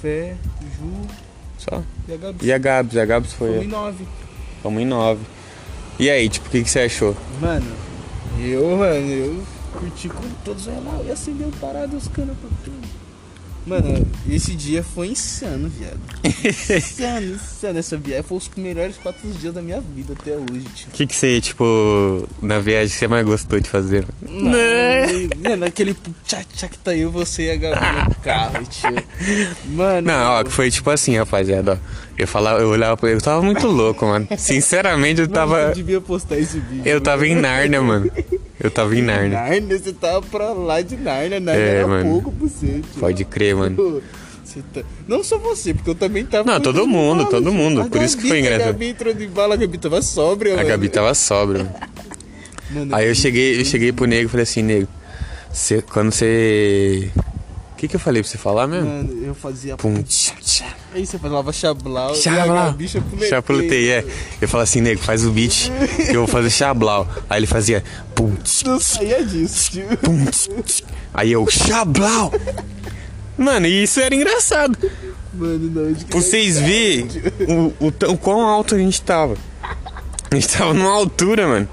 Fé, Ju só. e a Gabi. E a Gabs, a Gabs foi. Fomos em nove. Vamos em nove. E aí, tipo, o que, que você achou? Mano, eu, mano, eu curti com todos os relógios e acendeu parado os canos pra tudo. Mano, esse dia foi insano, viado. insano, insano. Essa viagem foi os melhores quatro dias da minha vida até hoje, tio. O que, que você, tipo, na viagem você mais gostou de fazer? Mano, aquele tchá-tchá que tá eu, você e a Gabi no carro, tio. Mano. Não, ó, que foi tipo assim, rapaziada, ó. Eu falava, eu olhava pra ele, eu tava muito louco, mano. Sinceramente, eu Mano, tava. Você devia postar esse vídeo. Eu tava em Nárnia, mano. Eu tava em Nárnia. Nárnia, você tava pra lá de Nárnia. Nárnia É, era mano. pouco pra você. Pode crer, mano. Você tá- Não só você, porque eu também tava. Não, todo mundo, bala, todo mundo, por isso que Gabi- foi engraçado. A Gabi entrou de bala, a Gabi tava sóbria, A mano. Gabi tava sóbria. mano. Mano, Aí eu cheguei, eu cheguei pro nego e falei assim, nego, cê- quando você. O que, que eu falei pra você falar mesmo? Mano, eu fazia. Pum, tchá, tchá. Aí você falava. Gabi chapulei. Chapulutei, é. Eu falei assim, nego, faz o beat que eu vou fazer chablau. Aí ele fazia. Pum, tch, Não saía disso, tio. pum, tch, tch. Aí eu, chablau! Mano, e isso era engraçado. Mano, não. de Pra vocês verem o, o, o quão alto a gente tava. A gente tava numa altura, mano.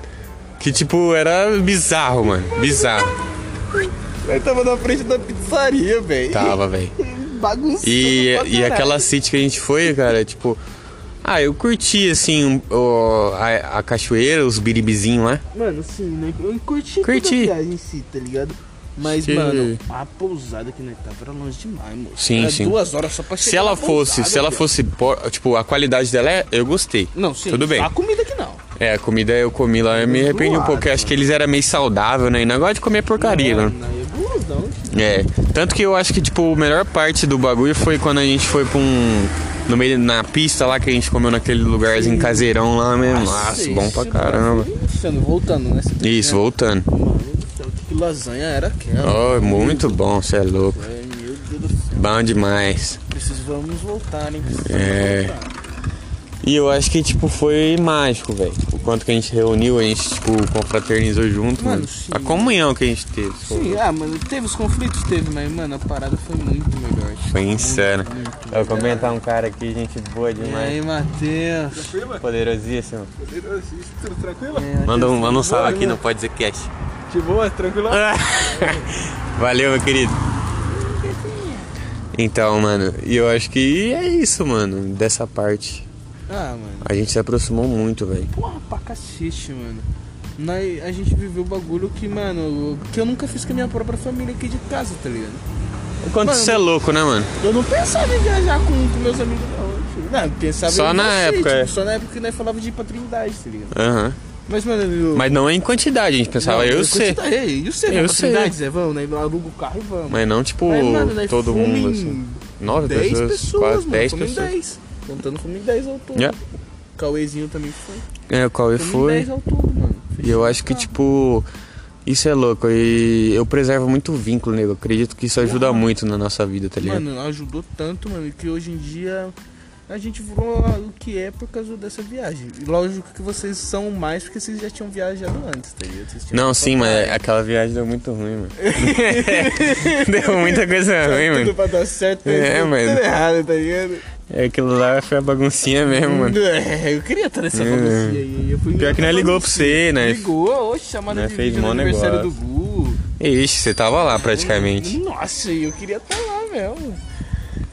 Que tipo, era bizarro, mano. Bizarro. Eu tava na frente da pizzaria, velho. Tava, velho. Bagunçando. E, e aquela city que a gente foi, cara, tipo. Ah, eu curti, assim, o- a, a cachoeira, os biribizinhos lá. Mano, sim, né? Eu curti, Curti. a viagem em si, tá ligado? Mas, mano, a pousada que nós tava era longe demais, moço. Sim, era sim. duas horas só pra chegar Se ela fosse, pousada, se ela fosse, por- tipo, a qualidade dela é, eu gostei. Não, sim. Tudo bem. A comida que não. É, a comida eu comi lá, eu me arrependi um pouco. eu Acho que eles eram meio saudável, né? E não gosto de comer porcaria, não, né? não, é. É. Tanto que eu acho que, tipo, a melhor parte do bagulho foi quando a gente foi pra um. No meio, na pista lá que a gente comeu naquele lugarzinho caseirão lá mesmo. Nossa, bom pra caramba. Insano, voltando, né? Isso, voltando. Mano que lasanha era aquela? Oh, muito bom, você é louco. É, meu Deus do céu. Bom demais. Precisamos voltar, hein? Precisamos É. voltar. E eu acho que, tipo, foi mágico, velho. Quanto que a gente reuniu, a gente, tipo, confraternizou junto. Mano. A comunhão que a gente teve. Sim, ah, mano, teve os conflitos, teve, mas, mano, a parada foi muito melhor. Foi insano. Muito, muito Eu vou comentar um cara aqui, gente boa E demais. aí, Matheus? Poderosíssimo. Tudo tranquilo? É, Manda um, manda um salve boa, aqui né? no Pode Dizer Cash. De boa, tranquilo? Valeu, meu querido. Então, mano, e eu acho que é isso, mano, dessa parte. Ah, mano. A gente se aproximou muito, velho. Porra, pra cacete, mano. Nós, a gente viveu o bagulho que, mano, que eu nunca fiz com a minha própria família aqui de casa, tá ligado? O quanto Mano, você é louco, né, mano? Eu não pensava em viajar com, com meus amigos, não. Não, eu pensava Só na você, época, tipo, é. Só na época que nós falava de ir pra Trindade, tá ligado? Aham. Mas, mano, eu... Mas não é em quantidade, a gente pensava, Não, eu eu sei. E Eu vai pra sei. Zé? Vamos, né? Aluga o carro e vamos. Mas não, tipo, Mas, mano, todo mundo, assim. Nove 10 pessoas, pessoas, quase mano. 10 fomos em pessoas. 10. Contando em 10 ao todo. Yeah. Cauêzinho também foi. É, o Cauê foi. 10 ao todo, mano. E eu acho que, tipo, isso é louco. E eu preservo muito o vínculo, nego. Acredito que isso ajuda muito na nossa vida, tá ligado? Mano, ajudou tanto, mano, que hoje em dia a gente virou o que é por causa dessa viagem. E lógico que vocês são mais porque vocês já tinham viajado antes, tá Não, sim, mas aquela viagem deu muito ruim, mano. deu muita coisa ruim, Tudo mano. pra dar certo, É, tudo mano. errado, tá ligado? É, aquilo lá foi a baguncinha mesmo, mano. É, eu queria estar nessa É. baguncinha aí. Eu fui Pior que nós ligou pra você, né? Ligou, oxe, chamada Nós de fez vídeo aniversário negócio. do Gu. Ixi, você tava lá praticamente. Nossa, eu queria estar lá mesmo.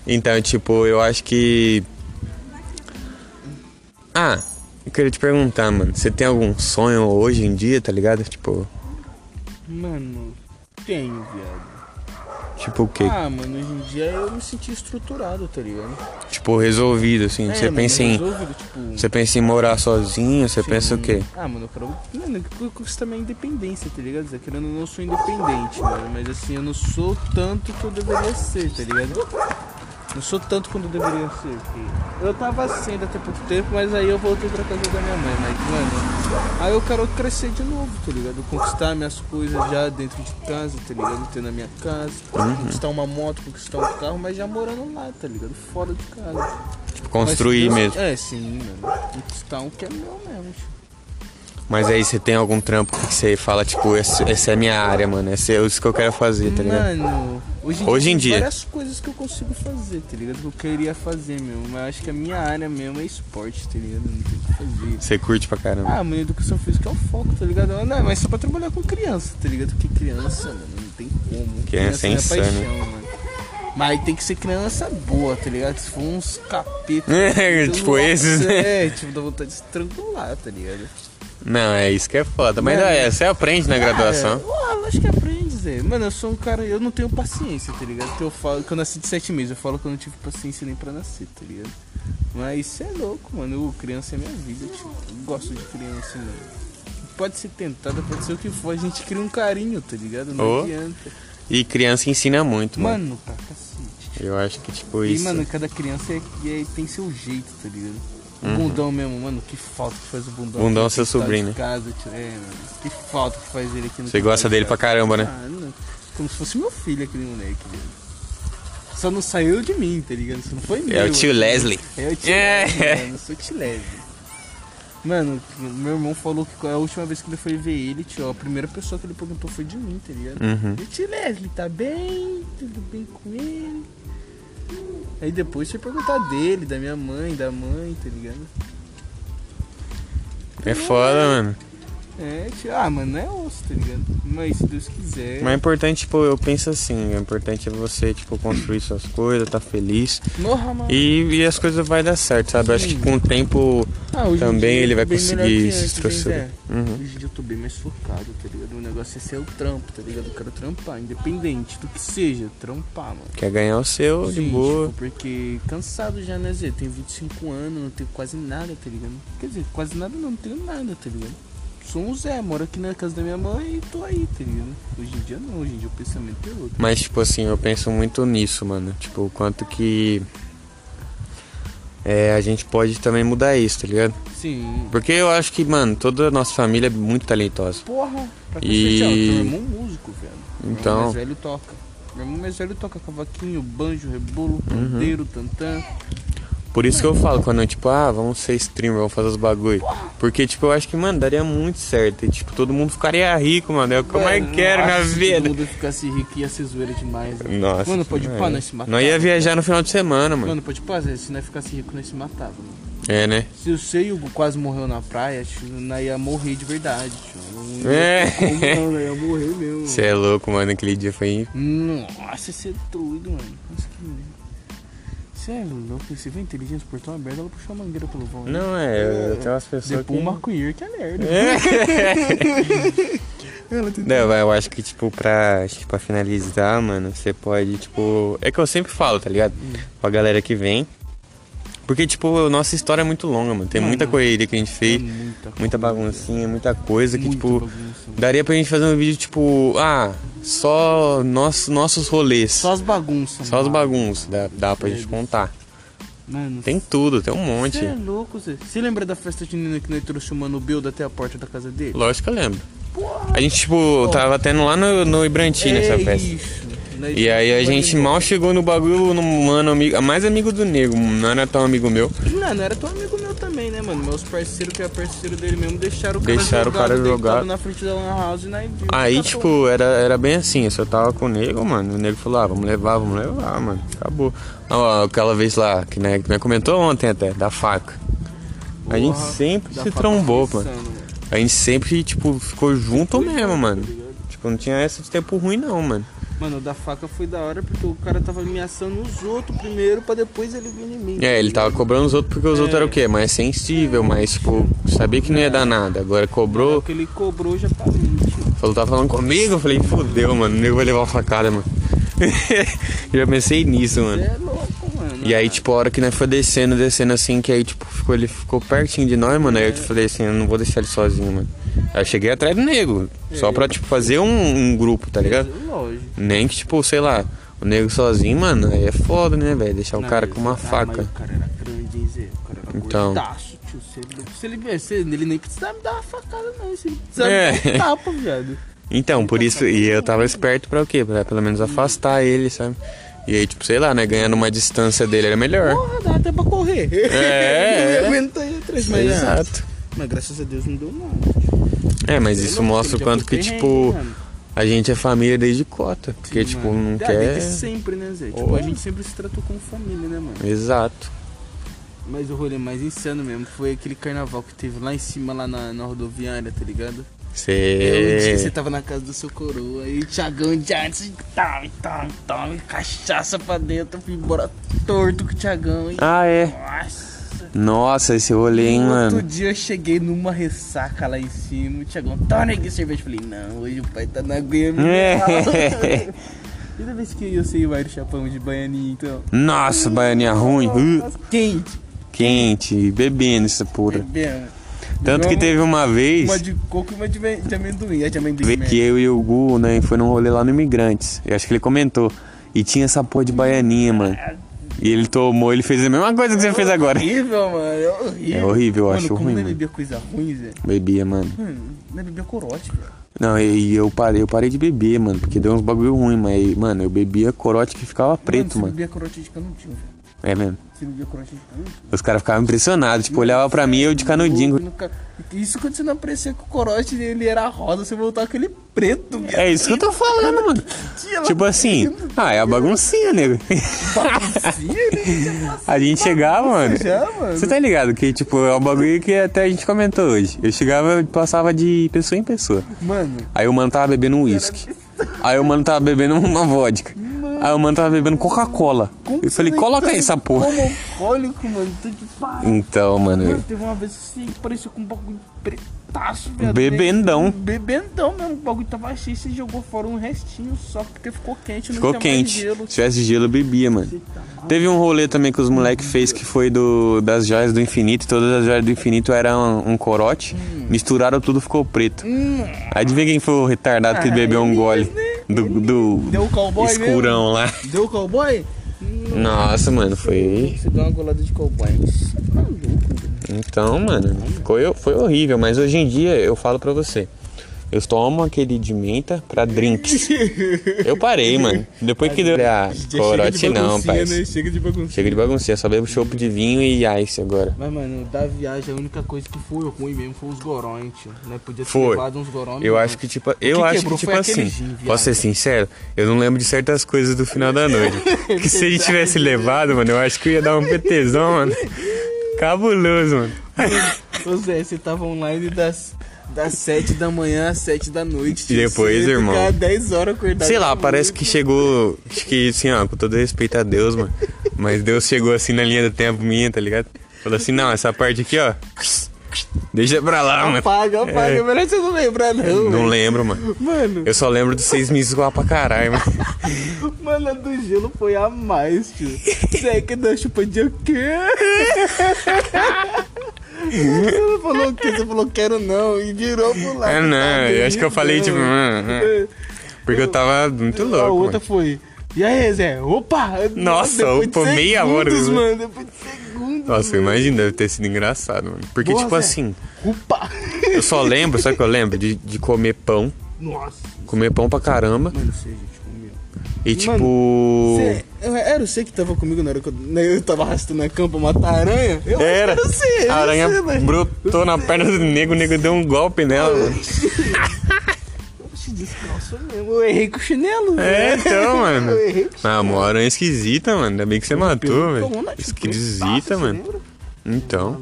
Então, tipo, eu acho que. Ah, eu queria te perguntar, mano. Você tem algum sonho hoje em dia, tá ligado? Tipo, Mano, tenho, viado. tipo o quê? Ah, mano, hoje em dia eu me senti estruturado, tá ligado? Tipo, resolvido, assim. É, você mano, pensa em. resolvido, tipo, Você pensa em morar sozinho? Você sim. pensa o quê? Ah, mano, eu quero. Mano, eu conquistar minha independência, tá ligado? Zé? Querendo ou não, eu sou independente, mano. Mas assim, eu não sou tanto que eu deveria ser, tá ligado? Não sou tanto quanto deveria ser. Eu tava sendo até pouco tempo, mas aí eu voltei pra casa da minha mãe. Mas, mano, aí eu quero crescer de novo, tá ligado? Conquistar minhas coisas já dentro de casa, tá ligado? Ter na minha casa. Uhum. Conquistar uma moto, conquistar um carro, mas já morando lá, tá ligado? Fora de casa. Tipo, construir Mas, mesmo. É, sim, mano. Conquistar um que é meu mesmo. tipo. Mas aí você tem algum trampo que você fala, tipo, essa é a minha área, mano. Esse é isso que eu quero fazer, tá ligado? Mano, hoje em Hoje dia em tem dia. várias coisas que eu consigo fazer, tá ligado? Que eu queria fazer mesmo. Mas acho que a minha área mesmo é esporte, tá ligado? Não tem o que fazer. Você curte pra caramba. Ah, mano, educação física é o foco, tá ligado? Não, mas só pra trabalhar com criança, tá ligado? Porque criança, mano, não tem como. Criança é minha insano. paixão, mano. Mas tem que ser criança boa, tá ligado? Se for uns capetas. É, tipo loucos, esses, né? É, tipo, dá vontade de estrangular, tá ligado? Não, é isso que é foda. Mas é, você aprende na graduação. Ah, eu acho que aprende, Zé. Mano, eu sou um cara, eu não tenho paciência, tá ligado? Que eu falo que eu nasci de sete meses, eu falo que eu não tive paciência nem pra nascer, tá ligado? Mas isso é louco, mano. Eu, criança é minha vida, tipo. Eu gosto de criança, mano. Pode ser tentada, pode ser o que for, a gente cria um carinho, tá ligado? Não Oh. adianta. E criança ensina muito, mano. Mano, pra cacete. Eu acho que, tipo, E, isso. mano, cada criança é, é- tem seu jeito, tá ligado? O bundão mesmo, mano, que falta que faz o bundão. Uhum. Bundão é seu sobrinho, né? Casa, é, mano. Que falta que faz ele aqui no Você gosta de dele pra caramba, né? Ah, não. Como se fosse meu filho aquele moleque, velho. Só não saiu de mim, tá ligado? Só não foi meu. É o tio assim. Leslie. É o tio É. Leslie, mano. Eu sou tio Leslie. Mano, meu irmão falou que a última vez que ele foi ver ele, tio, a primeira pessoa que ele perguntou foi de mim, tá ligado? Uhum. E o tio Leslie, tá bem? Tudo bem com ele? Aí depois você perguntar dele, da minha mãe, da mãe, tá ligado? É foda, mano. É, tipo, ah, mano, não é osso, tá ligado? Mas se Deus quiser. Mas é importante, tipo, eu penso assim, é importante você, tipo, construir suas coisas, tá feliz. Morra, mano. E, e as coisas vai dar certo, sabe? Eu acho que com o tempo Ah, também ele vai conseguir se estruturar. Uhum. Hoje em dia eu tô bem mais focado, tá ligado? O negócio é ser o trampo, tá ligado? Eu quero trampar, independente do que seja, trampar, mano. Quer ganhar o seu de Sim, boa. tipo, porque cansado já, né, Zé? Tenho 25 anos, não tenho quase nada, tá ligado? Quer dizer, quase nada não, não tenho nada, tá ligado? Sou um Zé, moro aqui na casa da minha mãe e tô aí, tá ligado? Hoje em dia não, hoje em dia o pensamento é outro. Mas, tipo assim, eu penso muito nisso, mano. Tipo, o quanto que. É, a gente pode também mudar isso, tá ligado? Sim. Porque eu acho que, mano, toda a nossa família é muito talentosa. Porra, pra E- cacete, ó, teu irmão é músico, velho. Meu Então- irmão mais velho toca. Meu irmão mais velho toca cavaquinho, banjo, rebolo, Uhum. pandeiro, tantã. Por isso que eu falo, quando, tipo, ah, vamos ser streamer, vamos fazer os bagulho. Porque, tipo, eu acho que, mano, daria muito certo. E, tipo, todo mundo ficaria rico, mano. É o que eu mais quero na nossa, Se vida. todo mundo ficasse rico ia ser zoeira demais. né? Nossa. Mano, pode pá, nós se matava. Nós ia viajar no final de semana, mano. Mano, pode pá, se nós ficasse rico, nós se matava, mano. É, né? Se o seu quase morreu na praia, tio, nós ia morrer de verdade, tio. É. como não, nós ia morrer mesmo. Você é louco, mano. Aquele dia foi. Nossa, você é doido, mano. Nossa, que... Você é louco, você vê inteligência por portão aberto, ela puxou a mangueira pelo vão. né? Não, é. Eu tenho umas pessoas Depois que. o maconheiro que é lerdo. Não, eu acho que, tipo, pra, acho que pra finalizar, mano, você pode, tipo. É que eu sempre falo, tá ligado? Pra galera que vem. Porque, tipo, nossa história é muito longa, mano. Tem Mano, muita correria que a gente É fez, muita, muita baguncinha, muita coisa que, muita tipo. bagunça. Daria pra gente fazer um vídeo, tipo, ah, só nosso, nossos rolês. Só as bagunças. Só as mano. bagunças, dá, dá pra gente contar. Mano, Tem tudo, tem um monte. Você é louco, Zé. Você lembra da festa junina que nós trouxemos o Mano Beldo até a porta da casa dele? Lógico que eu lembro. A gente, tipo, tava tendo lá no, no Ibrantina essa É festa. Isso. Nós E aí a gente mal chegou no bagulho, no mano, amigo, mais amigo do nego, não era tão amigo meu. Não, não era teu amigo meu também, né, mano? Meus parceiros, que é parceiro dele mesmo, deixaram o cara Deixaram o cara jogado. na frente da Lan House e viu. Aí, Tá tipo, era, era bem assim, eu só tava com o nego, mano. O nego falou, ah, vamos levar, vamos levar, mano. Acabou. Ó, aquela vez lá, que né, que nós comentou ontem até, da faca. A gente Porra, sempre se trombou, insano, mano. A gente sempre, tipo, ficou junto mesmo, mano. Tipo, não tinha essa de tempo ruim não, mano. Mano, o da faca foi da hora porque o cara tava ameaçando os outros primeiro pra depois ele vir em mim. É, ele tava cobrando os outros porque os É. outros eram o quê? Mais sensível, mais, tipo, sabia que não ia dar nada. Agora cobrou, O que ele cobrou já tá tio. falou, tá falando comigo? Eu falei, fudeu, mano, o nego vai levar uma facada, mano. Já pensei nisso, Você mano. é louco, mano. E aí, tipo, a hora que nós foi descendo, descendo assim, que aí, tipo, ficou, ele ficou pertinho de nós, mano. Aí eu te falei assim, eu não vou deixar ele sozinho, mano. Aí eu cheguei atrás do nego, só pra, tipo, fazer um, um grupo, tá ligado? Lógico. Nem que, tipo, sei lá, o nego sozinho, mano, aí é foda, né, velho? Deixar o Não, cara com uma ah, faca. O cara era grande, hein, Zé? O cara era Então. gordaço, tio. Se ele, se ele ele nem precisava me dar uma facada, não. Se ele precisava É. me dar um tapa, viado. Então, por isso, e eu tava esperto pra o quê? Pra pelo menos afastar ele, sabe? E aí, tipo, sei lá, né, ganhando uma distância dele era melhor. Porra, dá até pra correr. É, Eu é. aguento aí atrás, mas, ah, Exato. mas graças a Deus não deu nada. É, mas isso mostra o quanto que, tipo, mano. A gente é família desde cota. Porque, Sim, tipo, mano. não Ah, quer. desde sempre, né, Zé? Tipo, Oh. a gente sempre se tratou como família, né, mano? Exato. Mas o rolê mais insano mesmo foi aquele carnaval que teve lá em cima, lá na, na rodoviária, tá ligado? É você Você. tava na casa do seu coroa e o Thiagão de antes, tome, tome, tome, cachaça pra dentro, fui embora torto com o Thiagão. E... Ah, é. Nossa. Nossa, esse rolê, hein, No outro mano. dia eu cheguei numa ressaca lá em cima, o Thiagão, toma aqui cerveja. Eu Falei, não, hoje o pai tá na aguinha É. Toda vez que eu sei o Mário Chapão de baianinha, então. Nossa, baianinha ruim. Nossa, quente. quente, bebendo essa porra. Bebendo. Tanto que teve uma vez. Uma de coco e uma de, amendoim. É de amendoim. Que eu e o Gu, né, foi num rolê lá no Imigrantes. Eu acho que ele comentou. E tinha essa porra de baianinha, mano. E ele tomou, ele fez a mesma coisa que você fez agora. horrível, mano. É horrível. É horrível, eu mano, acho como ruim, é mano. bebia coisa ruim, Zé? Bebia, mano. Mano, não é bebia corote, velho. Não, e eu parei, eu parei de beber, mano, porque deu uns bagulho ruim, mas, mano, eu bebia corote que ficava preto, Você mano. bebia corote de canudinho, velho. É mesmo. Corote canudinho. Os caras ficavam impressionados, tipo, olhava pra mim e eu de canudinho. Isso quando você não aparecia com o corote, ele era rosa, você voltava aquele preto, viado. É isso que eu tô falando, mano. Tipo assim, ah, é a baguncinha, nego. A gente chegava, mano. Você tá ligado que, tipo, é um bagulho que até a gente comentou hoje. Eu chegava e passava de pessoa em pessoa. Mano, Aí o mano tava bebendo um uísque. Aí o mano tava bebendo uma vodka. Aí o mano tava bebendo Coca-Cola. Eu falei, coloca aí essa porra. como alcoólico, mano. Tô de pariu. Então, Mano, mano. teve uma vez assim que parecia com um bagulho pretaço, velho. Bebendão. Bebendão mesmo. O bagulho tava cheio e você jogou fora um restinho só porque ficou quente. Ficou quente. gelo. Se tivesse gelo, eu bebia, mano. Teve um rolê também que os moleques fez que foi do das joias do infinito. Todas as joias do infinito eram um, corote. Misturaram tudo, ficou preto. Hum, Adivinha quem foi o retardado que Ah, bebeu um gole né? Do, do Deu cowboy escurão lá. deu o cowboy? Nossa, mano, foi. Você deu uma golada de cowboy. Você tá maluco. Então, mano, ficou, foi horrível. Mas hoje em dia, eu falo pra você. Eu tomo aquele de menta pra drinks. Eu parei, mano. Depois que deu. Ah, Já corote não, baguncinha, pai. né? Chega de bagunça. Chega de baguncinha, só bebo chopp de vinho e ice agora. Mas, mano, da viagem a única coisa que foi ruim mesmo foi os gorões, tio. Né? Podia ter Foi. levado uns gorões. Eu mas acho que, tipo, que eu acho que, tipo assim, gin, posso ser sincero, eu não lembro de certas coisas do final da noite. que se a gente tivesse levado, mano, eu acho que eu ia dar um PTzão, mano. Cabuloso, mano. Ô Zé, você tava online das, das 7 da manhã às 7 da noite. E depois, irmão? Ficar 10 horas acordado. Sei lá, parece que chegou. Acho que assim, ó, com todo respeito a Deus, mano. Mas Deus chegou assim na linha do tempo minha, tá ligado? Falou assim, não, essa parte aqui, ó. Deixa pra lá, mano. Apaga, apaga. É. Melhor você não lembrar, não. Não velho. lembro, mano. Mano, Eu só lembro dos seis meses lá pra caralho, mano. mano, a do gelo foi a mais, tio. Zé, que deu chupa de o quê? Você não falou o quê? Você falou quero não e virou pro lado. É, não, tá eu acho que eu falei, tipo, hum, hum. Porque eu tava muito A louco, outra mano. foi. E aí, Zé? Opa! Nossa, opa, meia hora, mano. Depois de segundos. Nossa, imagina, deve ter sido engraçado, mano. Porque, Boa, tipo Zé. assim, Opa! eu só lembro, sabe o que eu lembro? De, de comer pão. Nossa. Comer pão pra caramba. Mano. E tipo. Cê, eu- era você que tava comigo na hora que eu, né, eu tava arrastando a cama pra matar a aranha? Eu Era. era você. A aranha mas- brotou na perna do nego, o nego deu um golpe nela, mano. Descalço mesmo. Eu errei com o chinelo. É, então, mano. Eu errei com o Ah, uma aranha esquisita, mano. Ainda bem que você matou, velho. Na Esquisita, mano. Então.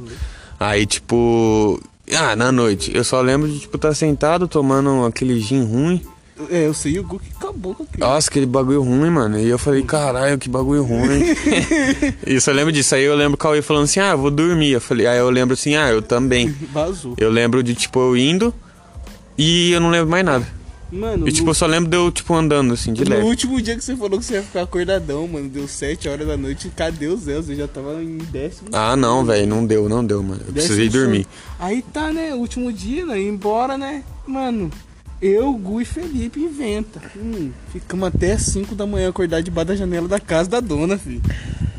Aí, tipo. Ah, na noite. Eu só lembro de, tipo, estar sentado tomando aquele gin ruim. É, eu sei o Gu acabou com aquilo. Nossa, aquele bagulho ruim, mano. E eu falei, caralho, que bagulho ruim. e eu lembro disso. Aí eu lembro o Cauê falando assim, ah, eu vou dormir. Eu falei, aí eu lembro assim, ah, eu também. Vazou. Eu lembro de, tipo, eu indo e eu não lembro mais nada. Mano, E, tipo, no, eu só lembro de eu, tipo, andando, assim, de no leve. último dia que você falou que você ia ficar acordadão, mano, deu 7 horas da noite. Cadê o Zé? Você já tava em décimo. Ah, não, velho, não deu, não deu, mano. Eu precisei dormir. Aí tá, né? Último dia, né? Embora, né? Mano, eu, Gu e Felipe inventa. Hum, ficamos até 5 da manhã acordar debaixo da janela da casa da dona, filho.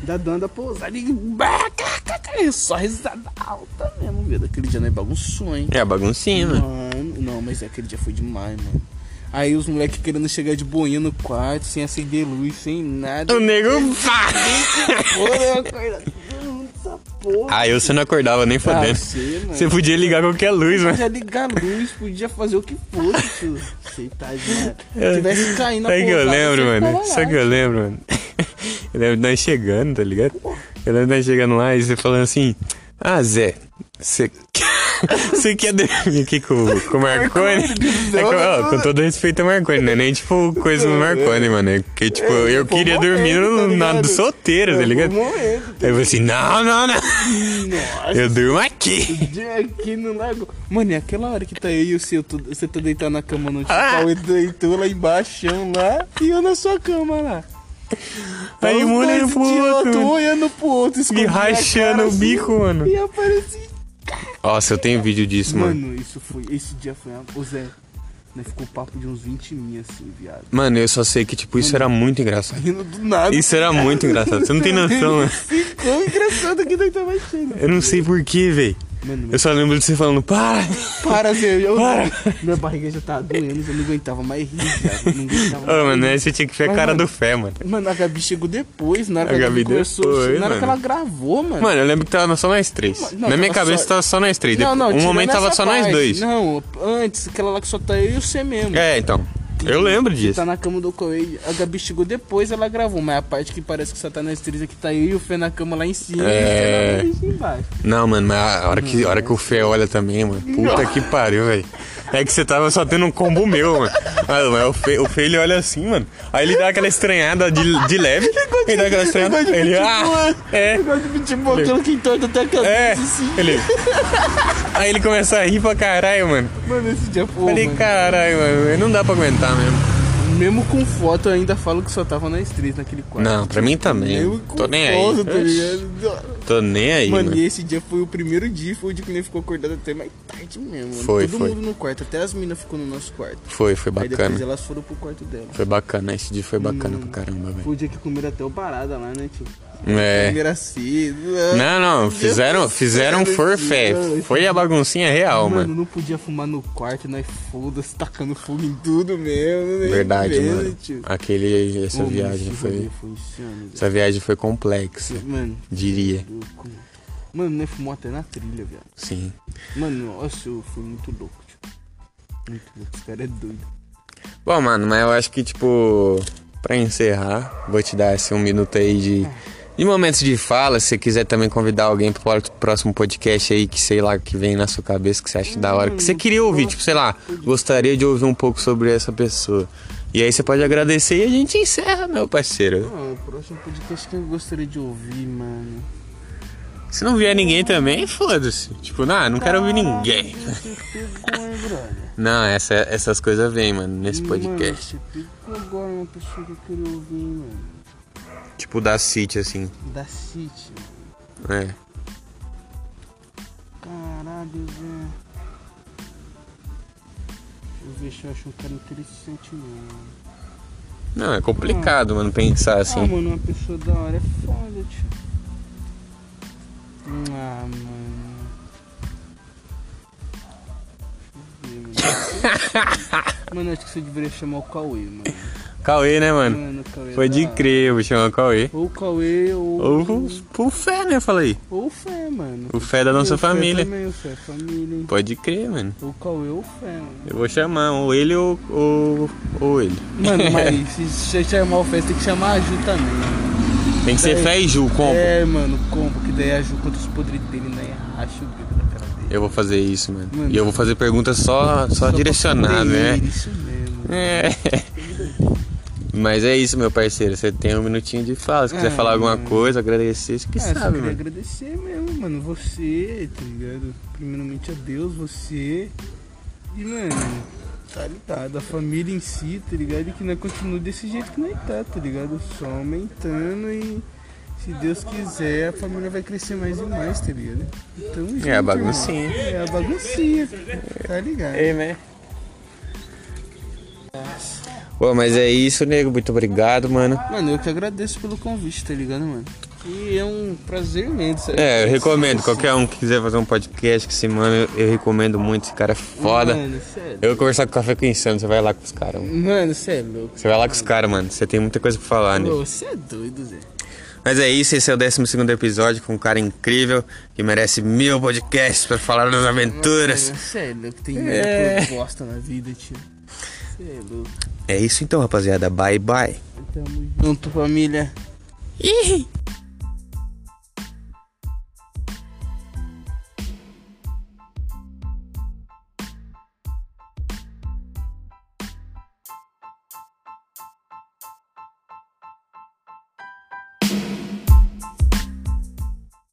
Da dona da pousada e. Só risada alta mesmo, velho. Aquele dia não é bagunçou, hein? É baguncinha, mano. Mano, não, mas aquele dia foi demais, mano. Aí os moleques querendo chegar de boinha no quarto, sem acender luz, sem nada. O nego. pá! Porra, eu. Essa porra. Aí você não acordava nem Ah, fodendo. você, mano. Você podia ligar qualquer luz, mano. Podia ligar a luz, podia fazer o que fosse, tio. Você tá. Se tivesse caindo Sabe o que eu lembro, mano? Sabe o que eu lembro, mano? Eu lembro de nós chegando, tá ligado? Eu lembro de nós chegando lá e você falando assim: Ah, Zé, você. Você quer dormir aqui com, com o Marconi? É com, ó, com todo respeito ao Marconi, não é nem tipo coisa do Marconi, mano. É porque, tipo, eu foi um queria dormir tá no, na do solteiro, tá É, ligado? momento. Aí eu falei assim: Não, não, não. Nossa, Eu durmo aqui. aqui no lago. Mano, é aquela hora que tá eu e o seu, você tá deitado na cama no tipo, Ah. o deitou lá embaixo lá e eu na sua cama lá. Aí um olhando pro idiotas, um outro. olhando pro outro, Me rachando cara, o assim, bico, mano. E apareci. Nossa, eu tenho vídeo disso, mano. Mano, isso foi. Esse dia foi. uma- Ô Zé, né, ficou papo de uns 20 mil assim, viado. Mano, eu só sei que, tipo, isso era muito engraçado. Rindo do nada. Isso era muito engraçado. Você não tem noção, mano. Ficou engraçado que nós tava achando. Eu não sei porquê, velho. Mano, Eu só lembro de você falando, para! Para, Zé. Eu, Para. Minha barriga já tava doendo, eu não aguentava mais rir, Não aguentava Ô, mano, aí você tinha que ver a cara mano, do fé, mano. Mano, a Gabi chegou depois, na hora A que a Gabi começou, depois, na hora que ela mano. gravou, mano. Mano, eu lembro que tava só nós três. Não, Na minha cabeça só- tava só nós três. não, não, um momento tava só nós parte. dois. Não, antes, aquela lá que só tá eu e você mesmo. É, então. Eu lembro disso. Tá na cama do Coelho. A Gabi chegou depois, ela gravou. Mas a parte que parece que só tá na é que tá eu e o Fê na cama lá em cima É. e embaixo. Não, mano, mas a hora que, a hora que o Fê olha também, mano. Puta que pariu, velho. É que você tava só tendo um combo meu, mano. Mas o Fê, o Fê ele olha assim, mano. Aí ele dá aquela estranhada de, de leve. Ele dá aquela estranhada. Ele, ah, é. Gosto de aquilo que entorta até a cabeça É, assim. ele. Aí ele começa a rir pra caralho, mano. Mano, esse dia foi. Falei, caralho, mano, não dá pra aguentar mesmo. Mesmo com foto, eu ainda falo que só tava na três naquele quarto. Não, pra mim também. Com Tô nem aí. foto, tá ligado? Tô nem aí, Mano, mano. e esse dia foi o primeiro dia, foi o dia que nem ficou acordado até mais tarde mesmo. mano. Foi, Todo foi. mundo no quarto, até as minas ficou no nosso quarto. Foi, foi Aí depois bacana. elas foram pro quarto dela. Foi bacana, esse dia foi bacana pra caramba, velho. Foi o dia que comeram até o parada lá, né, tio? É. Assim. Não, não, fizeram, fizeram forfé. Foi a baguncinha real, Mano, mano. não podia fumar no quarto, nós foda-se, tacando fogo em tudo mesmo. né? Verdade, Vendo, mano. tio. Aquele, essa Ô, mano, viagem esse foi. insano. Essa viagem foi complexa, Mano, diria. Mano, nós fumou até na trilha, velho. Sim. Mano, nossa, eu fui muito louco, tio. Muito louco, esse cara é doido. Bom, mano, mas eu acho que, tipo, pra encerrar, vou te dar assim, um minuto aí de, de momentos de fala. Se você quiser também convidar alguém pro próximo podcast aí, que sei lá, que vem na sua cabeça, que você acha da hora, que você queria ouvir, tipo, sei lá, gostaria de ouvir um pouco sobre essa pessoa. E aí você pode agradecer e a gente encerra, meu parceiro. Ah, o próximo podcast que eu gostaria de ouvir, mano. Se não vier ninguém também, foda-se. Tipo, não, não quero ouvir ninguém. Não, essa, essas coisas vêm, mano, nesse podcast. Mano, você pegou agora uma pessoa que eu queria ouvir, mano. Tipo, da City, assim. Da City. É. Caralho, velho. Deixa eu ver se eu acho um cara interessante, mano. Não, é complicado, mano, pensar Ah, assim. mano, uma pessoa da hora é foda, tio. Ah, mano. Deixa eu ver, mano. Mano, acho que você deveria chamar o Cauê, mano. Cauê, né, mano? Mano, Cauê é Pode da crer, eu vou chamar o Cauê. Ou o Cauê ou. Ou o Fé, né? Fala aí. Ou o Fé, mano. O Fé da nossa o Fé família. Também, o Fé é família, hein? Pode crer, mano. Ou o Cauê ou o Fé, mano. Eu vou chamar ou ele ou, ou, ou ele. Mano, mas se você chamar o Fé, você tem que chamar a Ju também. Tem que ser É. Fé e Ju, combo. É, mano, combo, que daí a Ju contra os podres dele, né? Racha o da cara dele. Eu vou fazer isso, mano. Mano. E eu vou fazer perguntas só, só, pra direcionadas, né? Isso mesmo. É. Mas é isso, meu parceiro. Você tem um minutinho de fala. Se quiser Ah, falar alguma mano. coisa, agradecer, você que Ah, só sabe, queria mano. agradecer mesmo, mano. Você, tá ligado? Primeiramente a Deus, você. E, mano, tá ligado? A família em si, tá ligado? E que nós continua desse jeito que nós tá, tá ligado? Só aumentando e. Se Deus quiser, a família vai crescer mais e mais, tá ligado? Então, junto, É a baguncinha. irmão. É a baguncinha, tá ligado? né? Pô, mas é isso, nego. Muito obrigado, mano. Mano, eu que agradeço pelo convite, tá ligado, mano? E é um prazer imenso. sabe? É, eu recomendo. Qualquer um que quiser fazer um podcast com esse mano, eu, eu recomendo muito. Esse cara é foda. Mano, sério. Eu vou conversar com o Café com Insano, você vai lá com os caras, mano. Mano, você é louco. Você vai lá com os caras, mano. Você tem muita coisa pra falar, né? Você é doido, Zé. Mas é isso, esse é o 12 episódio com um cara incrível que merece mil podcasts pra falar das aventuras. Você é louco, tem É. muita bosta na vida, tio. É. É isso então, rapaziada. Bye, bye. Tamo junto, família. Ih!